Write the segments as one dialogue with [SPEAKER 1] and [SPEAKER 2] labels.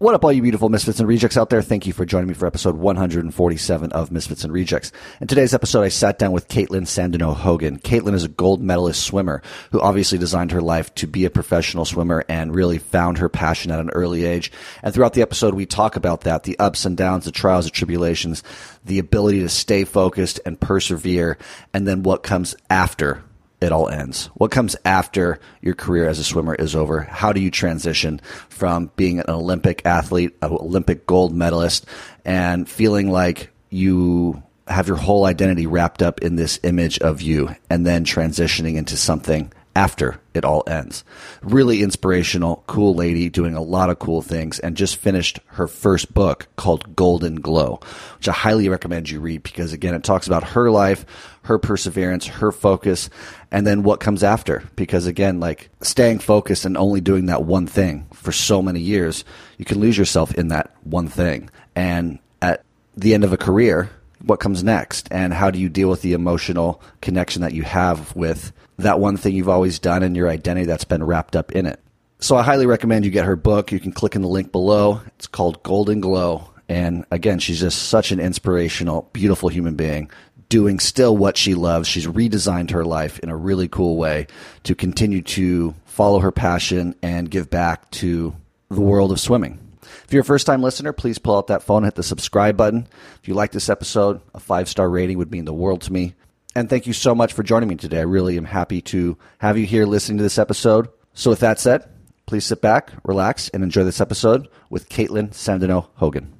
[SPEAKER 1] What up, all you beautiful Misfits and Rejects out there? Thank you for joining me for episode 147 of Misfits and Rejects. In today's episode, I sat down with Kaitlin Sandeno Hogan. Kaitlin is a gold medalist swimmer who obviously designed her life to be a professional swimmer and really found her passion at an early age. And throughout the episode, we talk about that, the ups and downs, the trials and tribulations, the ability to stay focused and persevere, and then what comes after it all ends? What comes after your career as a swimmer is over? How do you transition from being an Olympic athlete, an Olympic gold medalist, and feeling like you have your whole identity wrapped up in this image of you and then transitioning into something after it all ends. Really inspirational, cool lady doing a lot of cool things and just finished her first book called Golden Glow, which I highly recommend you read because again, it talks about her life, her perseverance, her focus, and then what comes after. Because again, like staying focused and only doing that one thing for so many years, you can lose yourself in that one thing. And at the end of a career, what comes next? And how do you deal with the emotional connection that you have with that one thing you've always done and your identity that's been wrapped up in it. So I highly recommend you get her book. You can click in the link below. It's called Golden Glow. And again, she's just such an inspirational, beautiful human being doing still what she loves. She's redesigned her life in a really cool way to continue to follow her passion and give back to the world of swimming. If you're a first time listener, please pull out that phone and hit the subscribe button. If you like this episode, a five star rating would mean the world to me. And thank you so much for joining me today. I really am happy to have you here listening to this episode. So, with that said, please sit back, relax, and enjoy this episode with Kaitlin Sandeno Hogan.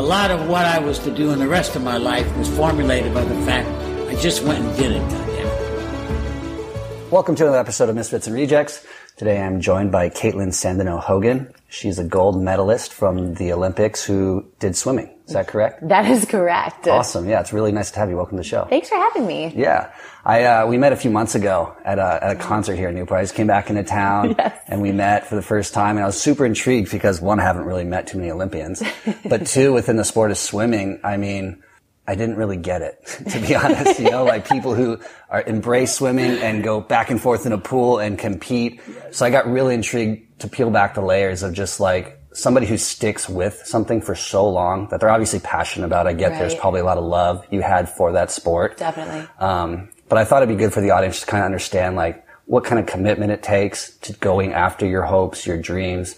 [SPEAKER 2] a lot of what I was to do in the rest of my life was formulated by the fact I just went and did it.
[SPEAKER 1] Welcome to another episode of Misfits and Rejects. Today I'm joined by Kaitlin Sandeno Hogan. She's a gold medalist from the Olympics who did swimming. Is that correct?
[SPEAKER 3] That is correct.
[SPEAKER 1] Awesome. Yeah, it's really nice to have you. Welcome to the show.
[SPEAKER 3] Thanks for having me.
[SPEAKER 1] Yeah. I, uh, we met a few months ago at a, at a concert here in Newport. I just came back into town yes. and we met for the first time and I was super intrigued because one, I haven't really met too many Olympians, but two, within the sport of swimming, I mean, I didn't really get it, to be honest. You know, like people who are embrace swimming and go back and forth in a pool and compete. So I got really intrigued to peel back the layers of just like somebody who sticks with something for so long that they're obviously passionate about. I get right. there's probably a lot of love you had for that sport.
[SPEAKER 3] Definitely. Um,
[SPEAKER 1] but I thought it'd be good for the audience to kind of understand like what kind of commitment it takes to going after your hopes, your dreams,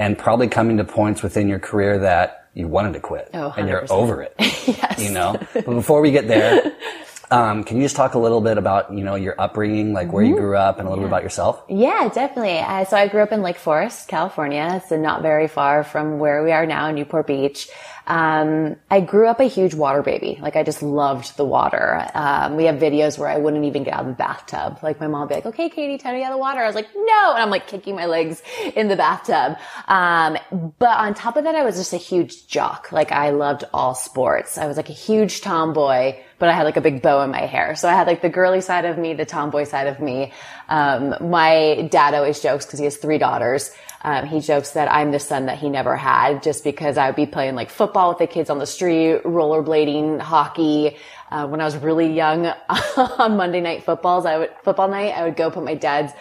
[SPEAKER 1] and probably coming to points within your career that you wanted to quit
[SPEAKER 3] oh,
[SPEAKER 1] and you're over it.
[SPEAKER 3] yes.
[SPEAKER 1] You know, but before we get there, um, can you just talk a little bit about, you know, your upbringing, like where mm-hmm. you grew up and a little yeah. bit about yourself?
[SPEAKER 3] Yeah, definitely. Uh, so I grew up in Lake Forest, California. So not very far from where we are now, in Newport Beach. Um, I grew up a huge water baby. Like I just loved the water. Um, we have videos where I wouldn't even get out of the bathtub. Like my mom would be like, okay, Katie, tell me out of the water. I was like, no. And I'm like kicking my legs in the bathtub. Um, but on top of that, I was just a huge jock. Like I loved all sports. I was like a huge tomboy, but I had like a big bow in my hair. So I had like the girly side of me, the tomboy side of me. Um, my dad always jokes because he has three daughters. Um, he jokes that I'm the son that he never had just because I would be playing like football with the kids on the street, rollerblading, hockey. Uh, when I was really young on Monday night footballs, I would, football night, I would go put my dad's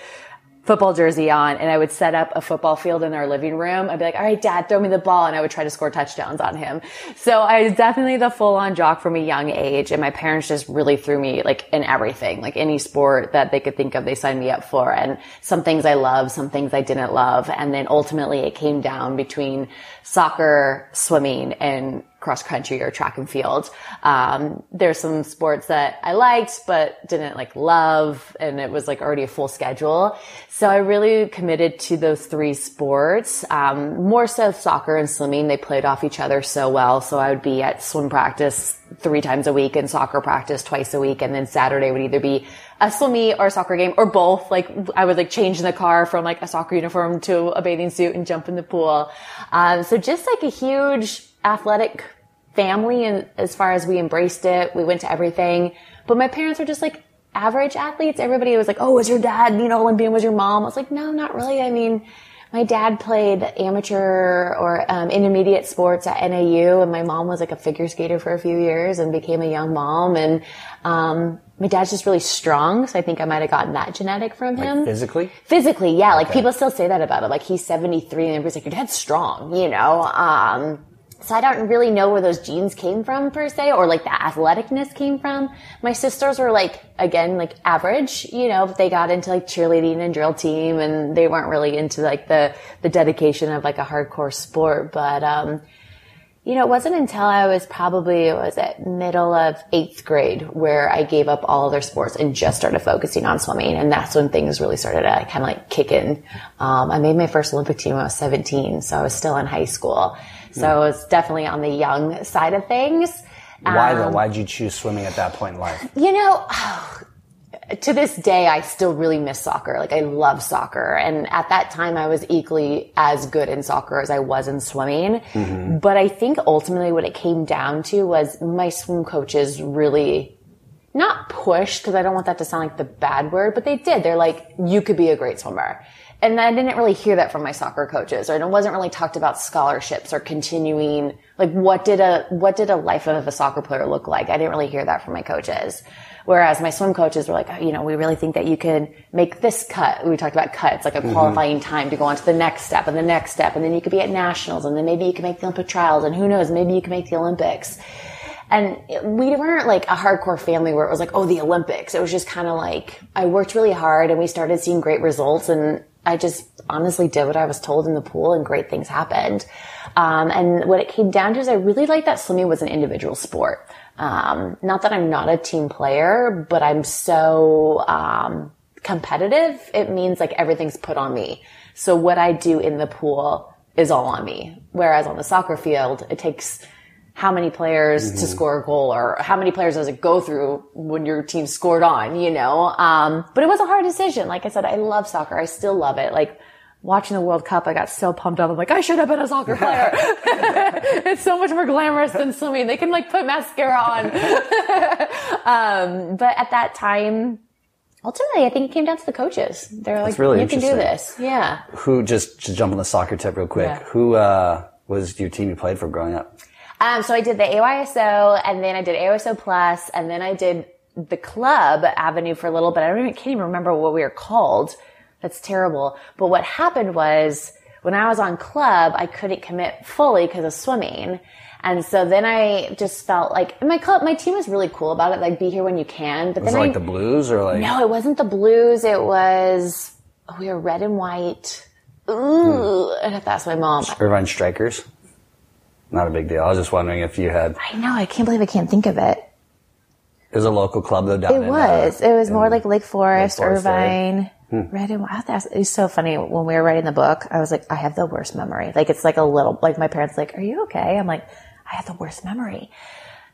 [SPEAKER 3] football jersey on and I would set up a football field in our living room. I'd be like, all right, dad, throw me the ball. And I would try to score touchdowns on him. So I was definitely the full on jock from a young age. And my parents just really threw me like in everything, like any sport that they could think of, they signed me up for. And some things I loved, some things I didn't love. And then ultimately it came down between soccer, swimming and cross country or track and field. Um, there's some sports that I liked, but didn't like love. And it was like already a full schedule. So I really committed to those three sports. Um, more so soccer and swimming. They played off each other so well. So I would be at swim practice three times a week and soccer practice twice a week. And then Saturday would either be a swimmy or a soccer game or both. Like I would like change in the car from like a soccer uniform to a bathing suit and jump in the pool. Um, so just like a huge athletic family and as far as we embraced it, we went to everything. But my parents were just like average athletes. Everybody was like, "Oh, was your dad, you know, Olympian? Was your mom?" I was like, "No, not really." I mean, my dad played amateur or um, intermediate sports at NAU, and my mom was like a figure skater for a few years and became a young mom. And um, my dad's just really strong, so I think I might have gotten that genetic from him.
[SPEAKER 4] Physically?
[SPEAKER 3] Physically, yeah. Like people still say that about him. Like he's 73 and everybody's like, your dad's strong, you know? Um, so I don't really know where those genes came from per se, or like the athleticness came from. My sisters were like, again, like average, you know, they got into like cheerleading and drill team and they weren't really into like the, the dedication of like a hardcore sport. But, um, you know, it wasn't until I was probably, was it middle of eighth grade where I gave up all other sports and just started focusing on swimming. And that's when things really started to kind of like kick in. Um, I made my first Olympic team when I was 17. So I was still in high school. So it's definitely on the young side of things.
[SPEAKER 4] Why though?
[SPEAKER 3] Um,
[SPEAKER 4] Why'd you choose swimming at that point in life?
[SPEAKER 3] You know, to this day, I still really miss soccer. Like I love soccer. And at that time, I was equally as good in soccer as I was in swimming. But I think ultimately what it came down to was my swim coaches really not pushed because I don't want that to sound like the bad word, but they did. They're like, you could be a great swimmer. And I didn't really hear that from my soccer coaches, or it wasn't really talked about scholarships or continuing. Like, what did a what did a life of a soccer player look like? I didn't really hear that from my coaches. Whereas my swim coaches were like, oh, you know, we really think that you could make this cut. We talked about cuts, like a mm-hmm. qualifying time to go on to the next step and the next step, and then you could be at nationals, and then maybe you could make the Olympic trials, and who knows, maybe you can make the Olympics. And we weren't like a hardcore family where it was like, oh, the Olympics. It was just kind of like, I worked really hard and we started seeing great results and I just honestly did what I was told in the pool and great things happened. Um, and what it came down to is I really liked that swimming was an individual sport. Um, not that I'm not a team player, but I'm so, um, competitive. It means like everything's put on me. So what I do in the pool is all on me. Whereas on the soccer field, it takes how many players to score a goal or how many players does it go through when your team scored on, you know? Um, but it was a hard decision. Like I said, I love soccer. I still love it. Like watching the World Cup, I got so pumped up. I'm like, I should have been a soccer player. it's so much more glamorous than swimming. They can like put mascara on. um, but at that time, ultimately, I think it came down to the coaches. They're like,
[SPEAKER 4] really
[SPEAKER 3] you can do this. Yeah.
[SPEAKER 4] Who just to jump on the soccer tip real quick?
[SPEAKER 3] Yeah.
[SPEAKER 4] Who uh, was your team you played for growing up?
[SPEAKER 3] Um, so I did the AYSO and then I did AYSO plus and then I did the club avenue for a little bit. I don't even, can't even remember what we were called. That's terrible. But what happened was when I was on club, I couldn't commit fully because of swimming. And so then I just felt like my club, my team was really cool about it. Like be here when you can. But
[SPEAKER 4] Was it
[SPEAKER 3] then
[SPEAKER 4] like
[SPEAKER 3] I,
[SPEAKER 4] the Blues or like?
[SPEAKER 3] no, it wasn't the blues. It was, oh, we were red and white. Ooh,
[SPEAKER 4] Hmm.
[SPEAKER 3] and if that's my mom.
[SPEAKER 4] Irvine Strikers. Not a big deal. I was just wondering if you had.
[SPEAKER 3] I know. I can't believe I can't think of it.
[SPEAKER 4] It was a local club though. Down
[SPEAKER 3] It
[SPEAKER 4] in, uh,
[SPEAKER 3] was. It was more like Lake Forest,
[SPEAKER 4] Forest area.
[SPEAKER 3] Irvine, Red and Wild. It was so funny when we were writing the book. I was like, I have the worst memory. Like it's like a little. Like my parents, like, are you okay? I'm like, I have the worst memory.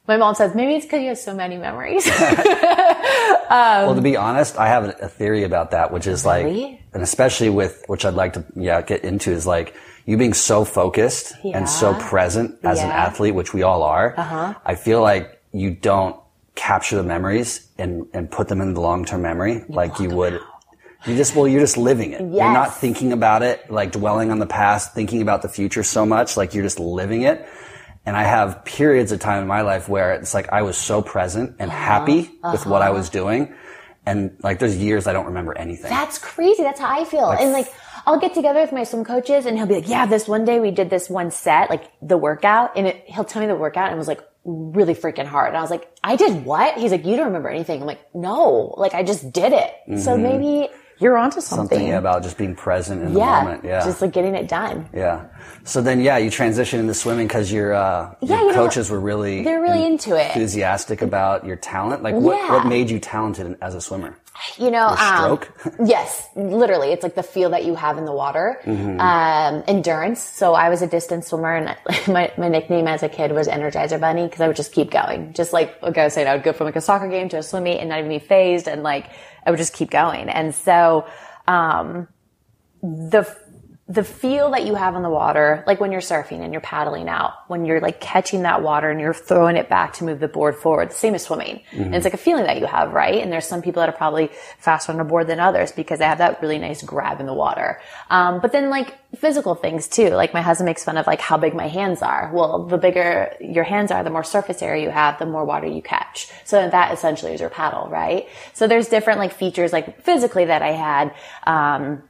[SPEAKER 3] My mom says maybe it's because you have so many memories.
[SPEAKER 4] well, to be honest, I have a a theory about that, which is
[SPEAKER 3] Really?
[SPEAKER 4] like, and especially with which I'd like to yeah get into is like you being so focused and so present as an
[SPEAKER 3] Yeah. Uh-huh.
[SPEAKER 4] athlete, which we all are. I feel like you don't capture the memories and and put them in the long term memory like you would. You just well, you're just living it. You're not thinking about it, like dwelling on the past, thinking about the future so much. Like you're just living it. And I have periods of time in my life where it's like I was so present and happy with what I was doing. And like there's years I don't remember anything.
[SPEAKER 3] That's crazy. That's how I feel. and like, I'll get together with my swim coaches and he'll be like, yeah, this one day we did this one set, like the workout and it, he'll tell me the workout and it was like really freaking hard. And I was like, I did what? He's like, you don't remember anything. I'm like, no, like I just did it. So maybe you're onto something.
[SPEAKER 4] Something about just being present in the
[SPEAKER 3] yeah.
[SPEAKER 4] moment. Yeah.
[SPEAKER 3] Just like getting it done.
[SPEAKER 4] yeah. So then, yeah, you transition into swimming because your, uh,
[SPEAKER 3] Yeah,
[SPEAKER 4] your
[SPEAKER 3] you know,
[SPEAKER 4] coaches were really,
[SPEAKER 3] they're really into it.
[SPEAKER 4] enthusiastic about your talent. Like what,
[SPEAKER 3] Yeah.
[SPEAKER 4] what made you talented as a swimmer?
[SPEAKER 3] You know, um, yes, literally. It's like the feel that you have in the water.
[SPEAKER 4] Mm-hmm.
[SPEAKER 3] Um, endurance. So I was a distance swimmer and my, my nickname as a kid was Energizer Bunny because I would just keep going. Just like, like I was saying, I would go from like a soccer game to a swim meet and not even be phased and like, I would just keep going. And so, um, the, the feel that you have in the water, like when you're surfing and you're paddling out, when you're like catching that water and you're throwing it back to move the board forward, the same as swimming. And it's like a feeling that you have, right? And there's some people that are probably faster on a board than others because they have that really nice grab in the water. Um, but then like physical things too. Like my husband makes fun of like how big my hands are. Well, the bigger your hands are, the more surface area you have, the more water you catch. So that essentially is your paddle, right? So there's different like features like physically that I had, um,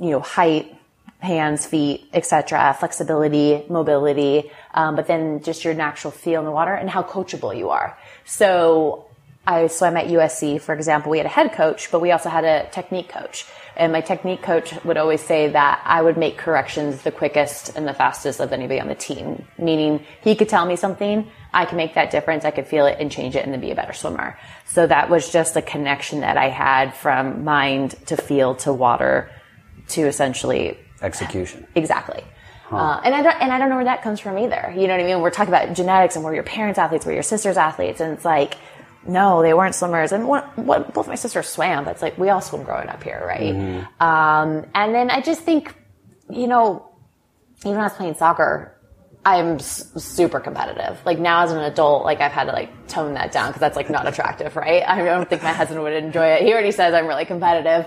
[SPEAKER 3] you know, height, hands, feet, etc., flexibility, mobility, um, but then just your natural feel in the water and how coachable you are. So I swam at USC, for example, we had a head coach, but we also had a technique coach. And my technique coach would always say that I would make corrections the quickest and the fastest of anybody on the team. Meaning he could tell me something, I could make that difference, I could feel it and change it and then be a better swimmer. So that was just a connection that I had from mind to feel to water to essentially
[SPEAKER 4] Execution.
[SPEAKER 3] Exactly. Uh, and I don't, and I don't know where that comes from either. You know what I mean? We're talking about genetics and were your parents athletes, were your sisters athletes, and it's like, no, they weren't swimmers. And what, what both my sisters swam, but it's like we all swim growing up here, right? Um, and then I just think, you know, even when I was playing soccer, I'm s- super competitive. Like now as an adult, like I've had to like tone that down because that's like not attractive, right? I don't think my husband would enjoy it. He already says I'm really competitive.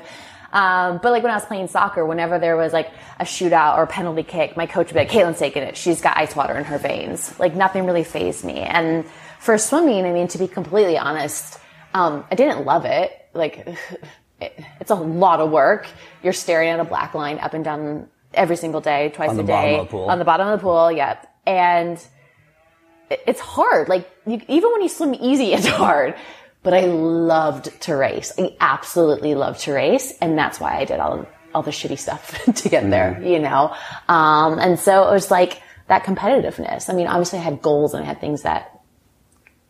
[SPEAKER 3] Um, but like when I was playing soccer, whenever there was like a shootout or a penalty kick, my coach would be like, Kaitlin's taking it. She's got ice water in her veins. Like nothing really phased me. And for swimming, I mean, to be completely honest, um, I didn't love it. Like it, it's a lot of work. You're staring at a black line up and down every single day, twice
[SPEAKER 4] On the
[SPEAKER 3] a
[SPEAKER 4] bottom
[SPEAKER 3] day.
[SPEAKER 4] of the pool.
[SPEAKER 3] On the bottom of the pool, yep. And it- it's hard. Like you, even when you swim easy, it's hard. But I loved to race. I absolutely loved to race, and that's why I did all all the shitty stuff to get there. You know, um, and so it was like that competitiveness. I mean, obviously, I had goals and I had things that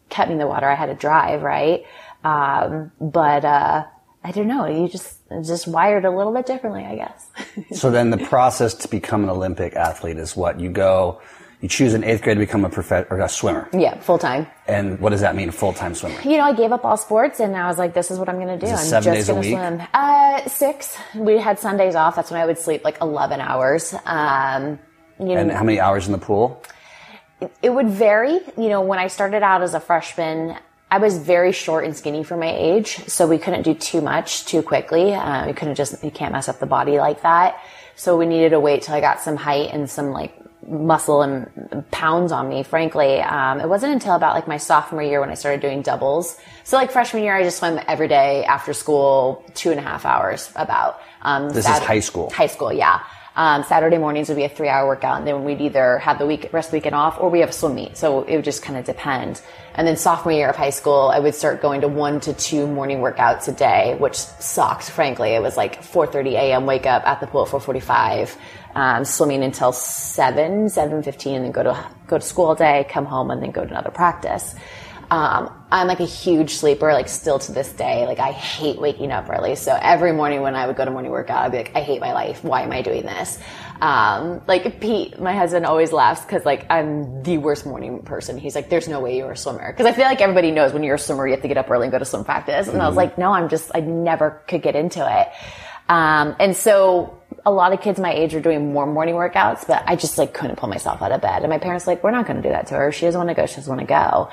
[SPEAKER 3] kept me in the water. I had to drive, right? Um, but uh, I don't know. You just just wired a little bit differently, I guess.
[SPEAKER 4] So then the process to become an Olympic athlete is what? You go, you choose in eighth grade to become a prof- or a swimmer.
[SPEAKER 3] yeah, full time.
[SPEAKER 4] And what does that mean, full time swimmer?
[SPEAKER 3] you know, I gave up all sports and I was like, this is what I'm going to do. I'm just
[SPEAKER 4] days a
[SPEAKER 3] going to
[SPEAKER 4] week?
[SPEAKER 3] swim. Uh, six. We had Sundays off. That's when I would sleep like 11 hours. Um, you know,
[SPEAKER 4] And how many hours in the pool?
[SPEAKER 3] it would vary. You know, when I started out as a freshman, I was very short and skinny for my age, so we couldn't do too much too quickly. Uh, we couldn't just, you can't mess up the body like that. So we needed to wait till I got some height and some like muscle and pounds on me, frankly. Um, it wasn't until about like my sophomore year when I started doing doubles. So like freshman year, I just swam every day after school, two and a half hours about. Um,
[SPEAKER 4] This is high school.
[SPEAKER 3] High school, yeah. Um, Saturday mornings would be a three hour workout, and then we'd either have the week, rest the weekend off, or we have a swim meet. So it would just kind of depend. And then sophomore year of high school, I would start going to one to two morning workouts a day, which sucked, frankly. It was like 4.30 a.m. wake up at the pool at 4.45, um, swimming until 7, 7.15, and then go to, go to school all day, come home, and then go to another practice. Um, I'm like a huge sleeper, like still to this day. Like I hate waking up early. So every morning when I would go to morning workout, I'd be like, I hate my life. Why am I doing this? Um, like Pete, my husband always laughs because like I'm the worst morning person. He's like, there's no way you're a swimmer. Cause I feel like everybody knows when you're a swimmer, you have to get up early and go to swim practice. And I was like, no, I'm just, I never could get into it. Um, and so a lot of kids my age are doing more morning workouts, but I just like couldn't pull myself out of bed. And my parents were like, we're not going to do that to her. She doesn't want to go. She doesn't want to go.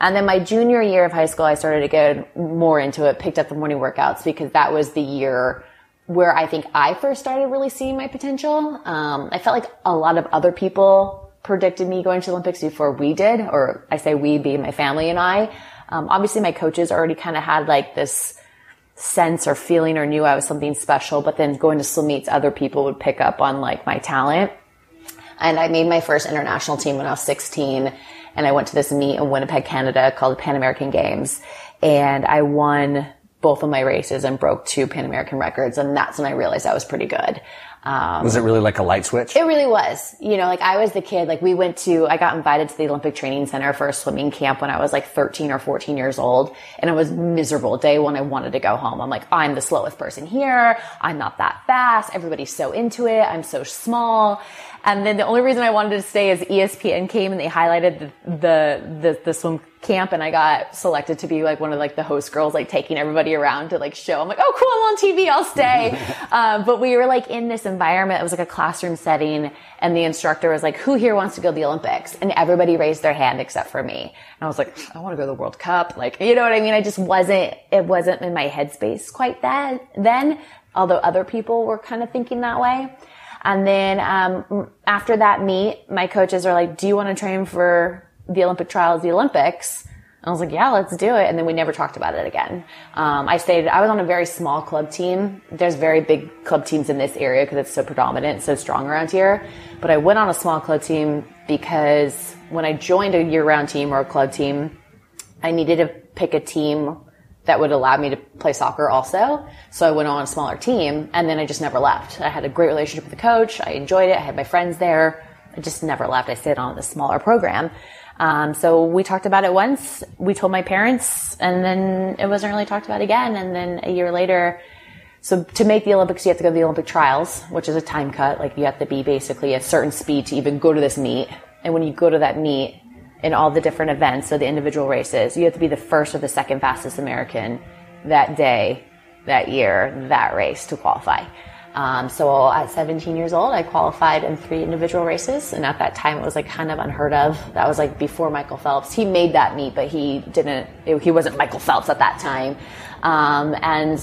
[SPEAKER 3] And then my junior year of high school, I started to get more into it, picked up the morning workouts because that was the year where I think I first started really seeing my potential. Um, I felt like a lot of other people predicted me going to the Olympics before we did, or I say we being my family and I. Um, obviously my coaches already kind of had like this sense or feeling or knew I was something special, but then going to swim meets, other people would pick up on like my talent. And I made my first international team when I was 16 and I went to this meet in Winnipeg, Canada called the Pan American Games and I won both of my races and broke two Pan American records. And that's when I realized I was pretty good. Um,
[SPEAKER 4] Was it really like a light switch?
[SPEAKER 3] it really was. You know, like I was the kid, like we went to, I got invited to the Olympic Training Center for a swimming camp when I was like 13 or 14 years old. And it was miserable. Day one, I wanted to go home. I'm like, I'm the slowest person here. I'm not that fast. Everybody's so into it. I'm so small. And then the only reason I wanted to stay is ESPN came and they highlighted the, the, the, the swim camp and I got selected to be like one of like the host girls, like taking everybody around to like show. I'm like, oh, cool, I'm on TV, I'll stay. um, but we were like in this environment. It was like a classroom setting, and the instructor was like, who here wants to go to the Olympics? And everybody raised their hand except for me. And I was like, I want to go to the World Cup. Like, you know what I mean? I just wasn't. It wasn't in my headspace quite that then. Although other people were kind of thinking that way. And then um, after that meet, my coaches are like, "Do you want to train for the Olympic trials, the Olympics?" And I was like, "Yeah, let's do it." And then we never talked about it again. Um, I stayed. I was on a very small club team. There's very big club teams in this area because it's so predominant, so strong around here. But I went on a small club team because when I joined a year-round team or a club team, I needed to pick a team that would allow me to play soccer also. So I went on a smaller team and then I just never left. I had a great relationship with the coach. I enjoyed it. I had my friends there. I just never left. I stayed on the smaller program. Um, so we talked about it once. We told my parents and then it wasn't really talked about again. And then a year later, so to make the Olympics, you have to go to the Olympic trials, which is a time cut. Like you have to be basically a certain speed to even go to this meet. And when you go to that meet, in all the different events, so the individual races. You have to be the first or the second fastest American that day, that year, that race to qualify. Um, so at 17 years old, I qualified in three individual races, and at that time it was like kind of unheard of. That was like before Michael Phelps. He made that meet, but he didn't. He wasn't Michael Phelps at that time, um, and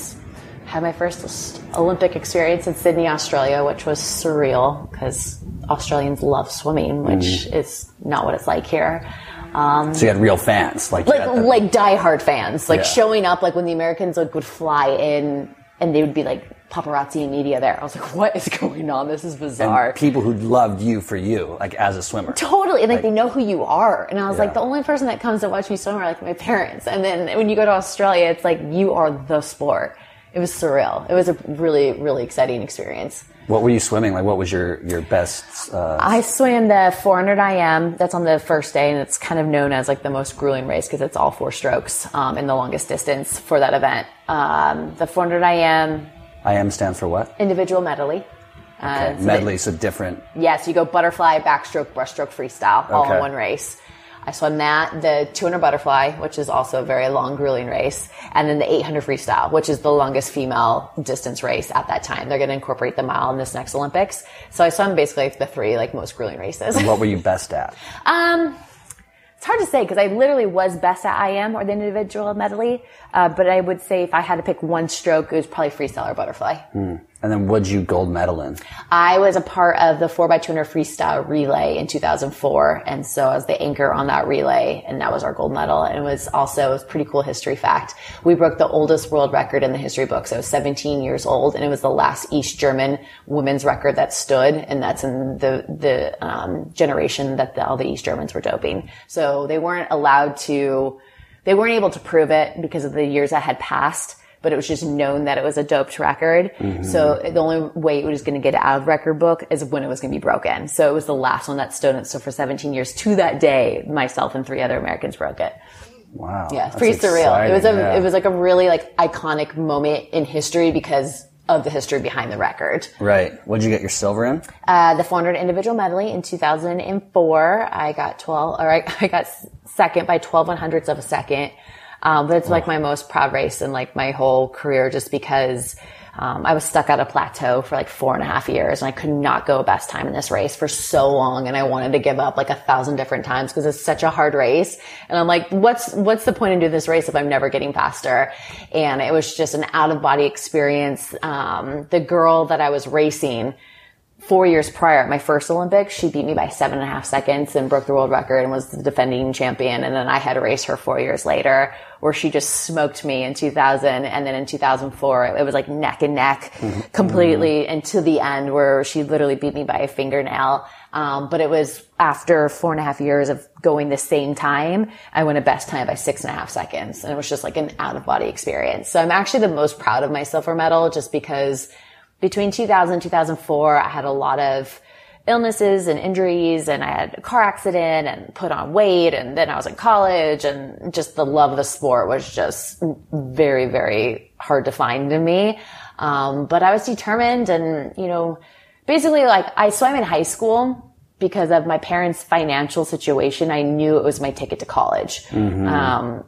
[SPEAKER 3] had my first Olympic experience in Sydney, Australia, which was surreal because Australians love swimming, which mm. is not what it's like here.
[SPEAKER 4] Um, so you had real fans, like
[SPEAKER 3] like, the, like diehard fans, like yeah. showing up, like when the Americans like would fly in and they would be like paparazzi and media there. I was like, what is going on? This is bizarre.
[SPEAKER 4] And people who loved you for you, like as a swimmer.
[SPEAKER 3] Totally. And like, like they know who you are. And I was yeah. like, the only person that comes to watch me swim are like my parents. And then when you go to Australia, it's like you are the sport. It was surreal. It was a really, really exciting experience.
[SPEAKER 4] What were you swimming? Like, what was your your best? Uh...
[SPEAKER 3] I swam the 400 IM. That's on the first day, and it's kind of known as like the most grueling race because it's all four strokes um, in the longest distance for that event. Um, the 400 IM.
[SPEAKER 4] IM stands for what?
[SPEAKER 3] Individual medley.
[SPEAKER 4] Uh, okay. medley, so different.
[SPEAKER 3] Yes, yeah, so you go butterfly, backstroke, breaststroke, freestyle, all okay. in one race. I swam that, the 200 butterfly, which is also a very long, grueling race, and then the 800 freestyle, which is the longest female distance race at that time. They're going to incorporate the mile in this next Olympics. So I swam basically the three like most grueling races.
[SPEAKER 4] And what were you best at?
[SPEAKER 3] um, it's hard to say because I literally was best at IM or the individual medley. Uh, but I would say if I had to pick one stroke, it was probably freestyle or butterfly.
[SPEAKER 4] Hmm. And then what'd you gold medal in?
[SPEAKER 3] I was a part of the 4x200 freestyle relay in 2004. And so I was the anchor on that relay and that was our gold medal. And it was also a pretty cool history fact. We broke the oldest world record in the history books. I was 17 years old and it was the last East German women's record that stood. And that's in the, the, um, generation that the, all the East Germans were doping. So they weren't allowed to, they weren't able to prove it because of the years that had passed but it was just known that it was a doped record. Mm-hmm. So the only way it was going to get out of record book is when it was going to be broken. So it was the last one that stood it. So for 17 years to that day, myself and three other Americans broke it.
[SPEAKER 4] Wow.
[SPEAKER 3] Yeah, it's pretty exciting. surreal. It was a, yeah. it was like a really like iconic moment in history because of the history behind the record.
[SPEAKER 4] Right. What did you get your silver in?
[SPEAKER 3] Uh, the 400 individual medley in 2004. I got 12, or I, I got second by 12 one hundredths of a second. Um, but it's like my most proud race in like my whole career just because um, I was stuck at a plateau for like four and a half years and I could not go best time in this race for so long. And I wanted to give up like a thousand different times because it's such a hard race. And I'm like, what's, what's the point in doing this race if I'm never getting faster? And it was just an out of body experience. Um, the girl that I was racing, four years prior at my first Olympics, she beat me by seven and a half seconds and broke the world record and was the defending champion. And then I had to race her four years later where she just smoked me in 2000. And then in 2004, it was like neck and neck mm-hmm. completely mm-hmm. and to the end where she literally beat me by a fingernail. Um, but it was after four and a half years of going the same time, I went a best time by six and a half seconds. And it was just like an out of body experience. So I'm actually the most proud of my silver medal just because between 2000 and 2004, I had a lot of illnesses and injuries and I had a car accident and put on weight and then I was in college and just the love of the sport was just very, very hard to find in me. Um, but I was determined and, you know, basically like I swam in high school because of my parents' financial situation, I knew it was my ticket to college. Um,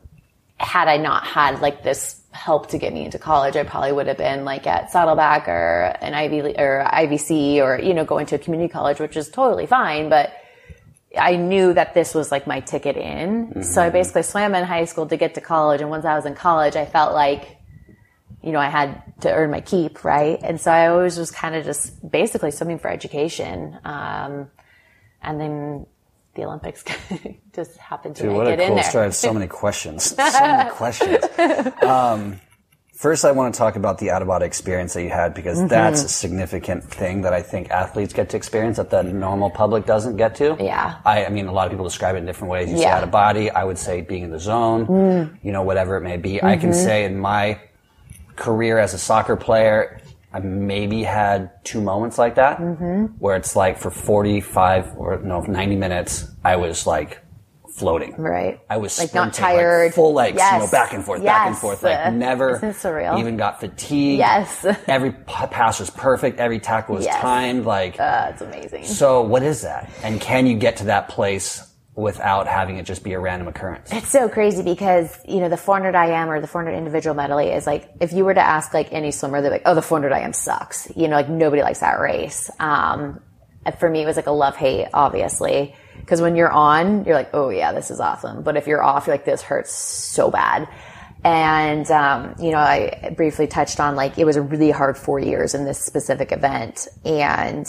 [SPEAKER 3] had I not had like this help to get me into college, I probably would have been like at Saddleback or an Ivy or IVC or you know going to a community college, which is totally fine. But I knew that this was like my ticket in. So I basically swam in high school to get to college, and once I was in college, I felt like you know I had to earn my keep, right? And so I always was kind of just basically swimming for education, um, and then. The Olympics just happened to
[SPEAKER 4] Dude, what a
[SPEAKER 3] it in there.
[SPEAKER 4] story. I have so many questions. So many questions. Um, first, I want to talk about the out of body experience that you had because
[SPEAKER 3] Mm-hmm.
[SPEAKER 4] that's a significant thing that I think athletes get to experience that the normal public doesn't get to.
[SPEAKER 3] Yeah.
[SPEAKER 4] I, I mean, a lot of people describe it in different ways. You say
[SPEAKER 3] Yeah. Mm.
[SPEAKER 4] out of body. I would say being in the zone, you know, whatever it may be. I
[SPEAKER 3] Mm-hmm.
[SPEAKER 4] can say in my career as a soccer player, I maybe had two moments like that
[SPEAKER 3] Mm-hmm.
[SPEAKER 4] where it's like for 45 or no, 90 minutes, I was like floating.
[SPEAKER 3] Right.
[SPEAKER 4] I was
[SPEAKER 3] Like, not
[SPEAKER 4] sprinting, like,
[SPEAKER 3] tired.
[SPEAKER 4] full legs, you know, back and forth, back and forth. Like never even got fatigued.
[SPEAKER 3] Yes.
[SPEAKER 4] Every p- pass was perfect. Every tackle was
[SPEAKER 3] Yes.
[SPEAKER 4] timed. Like,
[SPEAKER 3] That's amazing.
[SPEAKER 4] so what is that? And can you get to that place without having it just be a random occurrence?
[SPEAKER 3] It's so crazy because, you know, the 400 IM or the 400 individual medley is like, if you were to ask like any swimmer, they're like, oh, the 400 IM sucks. You know, like nobody likes that race. Um, for me, it was like a love hate, obviously. Cause when you're on, you're like, oh yeah, this is awesome. But if you're off, you're like, this hurts so bad. And, um, you know, I briefly touched on like, it was a really hard four years in this specific event. And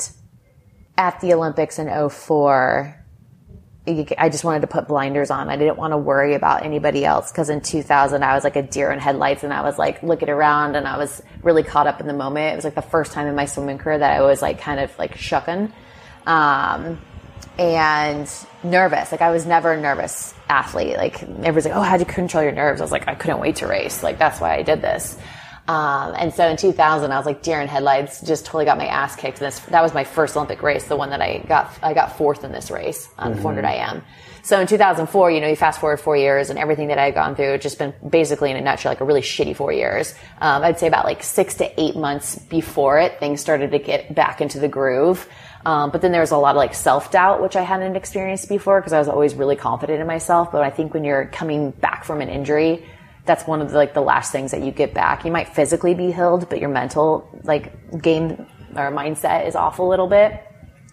[SPEAKER 3] at the Olympics in 04, I just wanted to put blinders on. I didn't want to worry about anybody else because in 2000 I was like a deer in headlights and I was like looking around and I was really caught up in the moment. It was like the first time in my swimming career that I was like kind of like shucking. Um, and nervous. Like I was never a nervous athlete. Like everyone's like, "Oh, how'd you control your nerves?" I was like, "I couldn't wait to race. Like that's why I did this." Um, and so in 2000, I was like deer in headlights. Just totally got my ass kicked. This that was my first Olympic race, the one that I got. I got fourth in this race on 400 IM. So in 2004, you know, you fast forward four years, and everything that I had gone through, just been basically in a nutshell, like a really shitty four years. Um, I'd say about like six to eight months before it, things started to get back into the groove. Um, but then there was a lot of like self doubt, which I hadn't experienced before because I was always really confident in myself. But I think when you're coming back from an injury, that's one of the, like the last things that you get back. You might physically be healed, but your mental like game or mindset is off a little bit.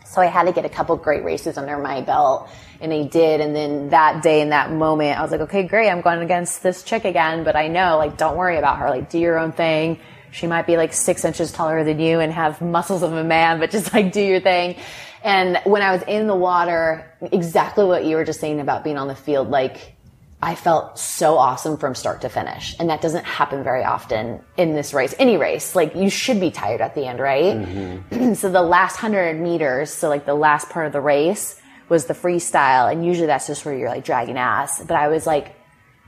[SPEAKER 3] So I had to get a couple great races under my belt and I did. And then that day in that moment, I was like, okay, great. I'm going against this chick again, but I know like, don't worry about her. Like do your own thing. She might be like six inches taller than you and have muscles of a man, but just like do your thing. And when I was in the water, exactly what you were just saying about being on the field, like I felt so awesome from start to finish. And that doesn't happen very often in this race, any race. Like you should be tired at the end, right? Mm-hmm. so the last hundred meters, so like the last part of the race was the freestyle. And usually that's just where you're like dragging ass. But I was like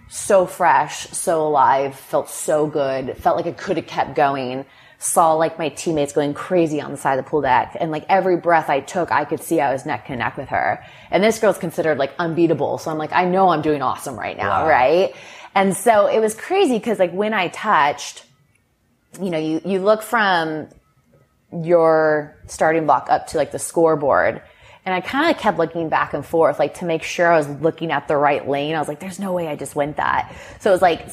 [SPEAKER 3] so fresh, so alive, felt so good, felt like I could have kept going. Saw like my teammates going crazy on the side of the pool deck. And like every breath I took, I could see I was neck and neck with her. And this girl's considered like unbeatable. So I'm like, I know I'm doing awesome right now,
[SPEAKER 4] Wow.
[SPEAKER 3] right? And so it was crazy because like when I touched, you know, you, you look from your starting block up to like the scoreboard. And I kind of kept looking back and forth, like to make sure I was looking at the right lane. I was like, there's no way I just went that. So it was like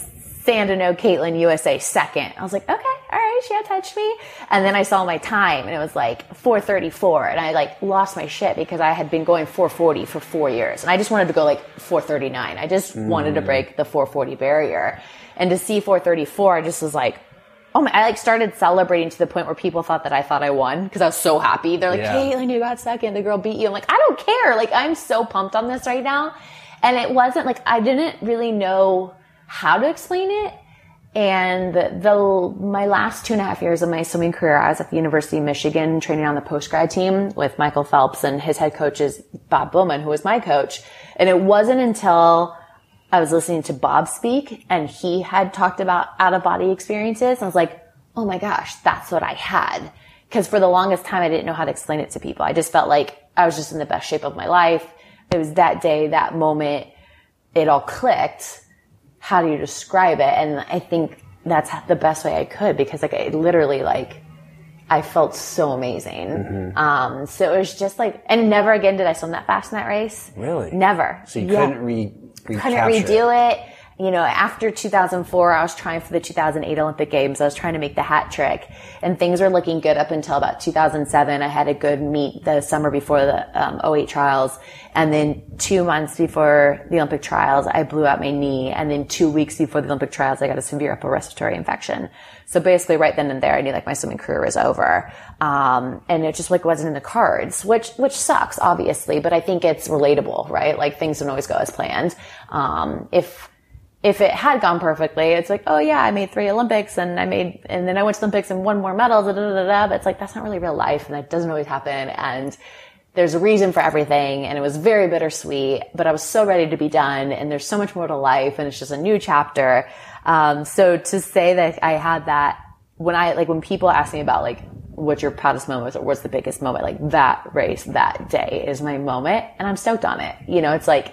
[SPEAKER 3] Sandeno, Kaitlin, USA second. I was like, okay, all right, she had touched me. And then I saw my time and it was like 434. And I like lost my shit because I had been going 440 for four years. And I just wanted to go like 439. I just wanted to mm. break the 440 barrier. And to see 434, I just was like, Oh my, I like started celebrating to the point where people thought that I thought I won because I was so happy. They're like,
[SPEAKER 4] Yeah.
[SPEAKER 3] Kaitlin, you got second. The girl beat you. I'm like, I don't care. Like, I'm so pumped on this right now. And it wasn't like, I didn't really know how to explain it. And the, the my last two and a half years of my swimming career, I was at the University of Michigan training on the post grad team with Michael Phelps and his head coach is Bob Bowman, who was my coach. And it wasn't until I was listening to Bob speak and he had talked about out of body experiences. I was like, oh my gosh, that's what I had. Cause for the longest time, I didn't know how to explain it to people. I just felt like I was just in the best shape of my life. It was that day, that moment, it all clicked. How do you describe it? And I think that's the best way I could because like I literally like I felt so amazing.
[SPEAKER 4] Mm-hmm.
[SPEAKER 3] Um, so it was just like, and never again did I swim that fast in that race.
[SPEAKER 4] Really?
[SPEAKER 3] Never.
[SPEAKER 4] So you
[SPEAKER 3] Yeah
[SPEAKER 4] couldn't re,
[SPEAKER 3] couldn't redo it. You know, after 2004, I was trying for the 2008 Olympic Games. I was trying to make the hat trick, and things were looking good up until about 2007. I had a good meet the summer before the um, 08 trials, and then two months before the Olympic trials, I blew out my knee, and then two weeks before the Olympic trials, I got a severe upper respiratory infection. So basically, right then and there, I knew like my swimming career was over, um, and it just like wasn't in the cards, which which sucks, obviously. But I think it's relatable, right? Like things don't always go as planned. Um, if if it had gone perfectly, it's like, oh yeah, I made three Olympics and I made, and then I went to the Olympics and won more medals, da, da, da, da, but it's like, that's not really real life and that doesn't always happen. And there's a reason for everything. And it was very bittersweet, but I was so ready to be done. And there's so much more to life and it's just a new chapter. Um, so to say that I had that when I, like, when people ask me about like, what's your proudest moment or what's the biggest moment, like that race, that day is my moment and I'm stoked on it. You know, it's like,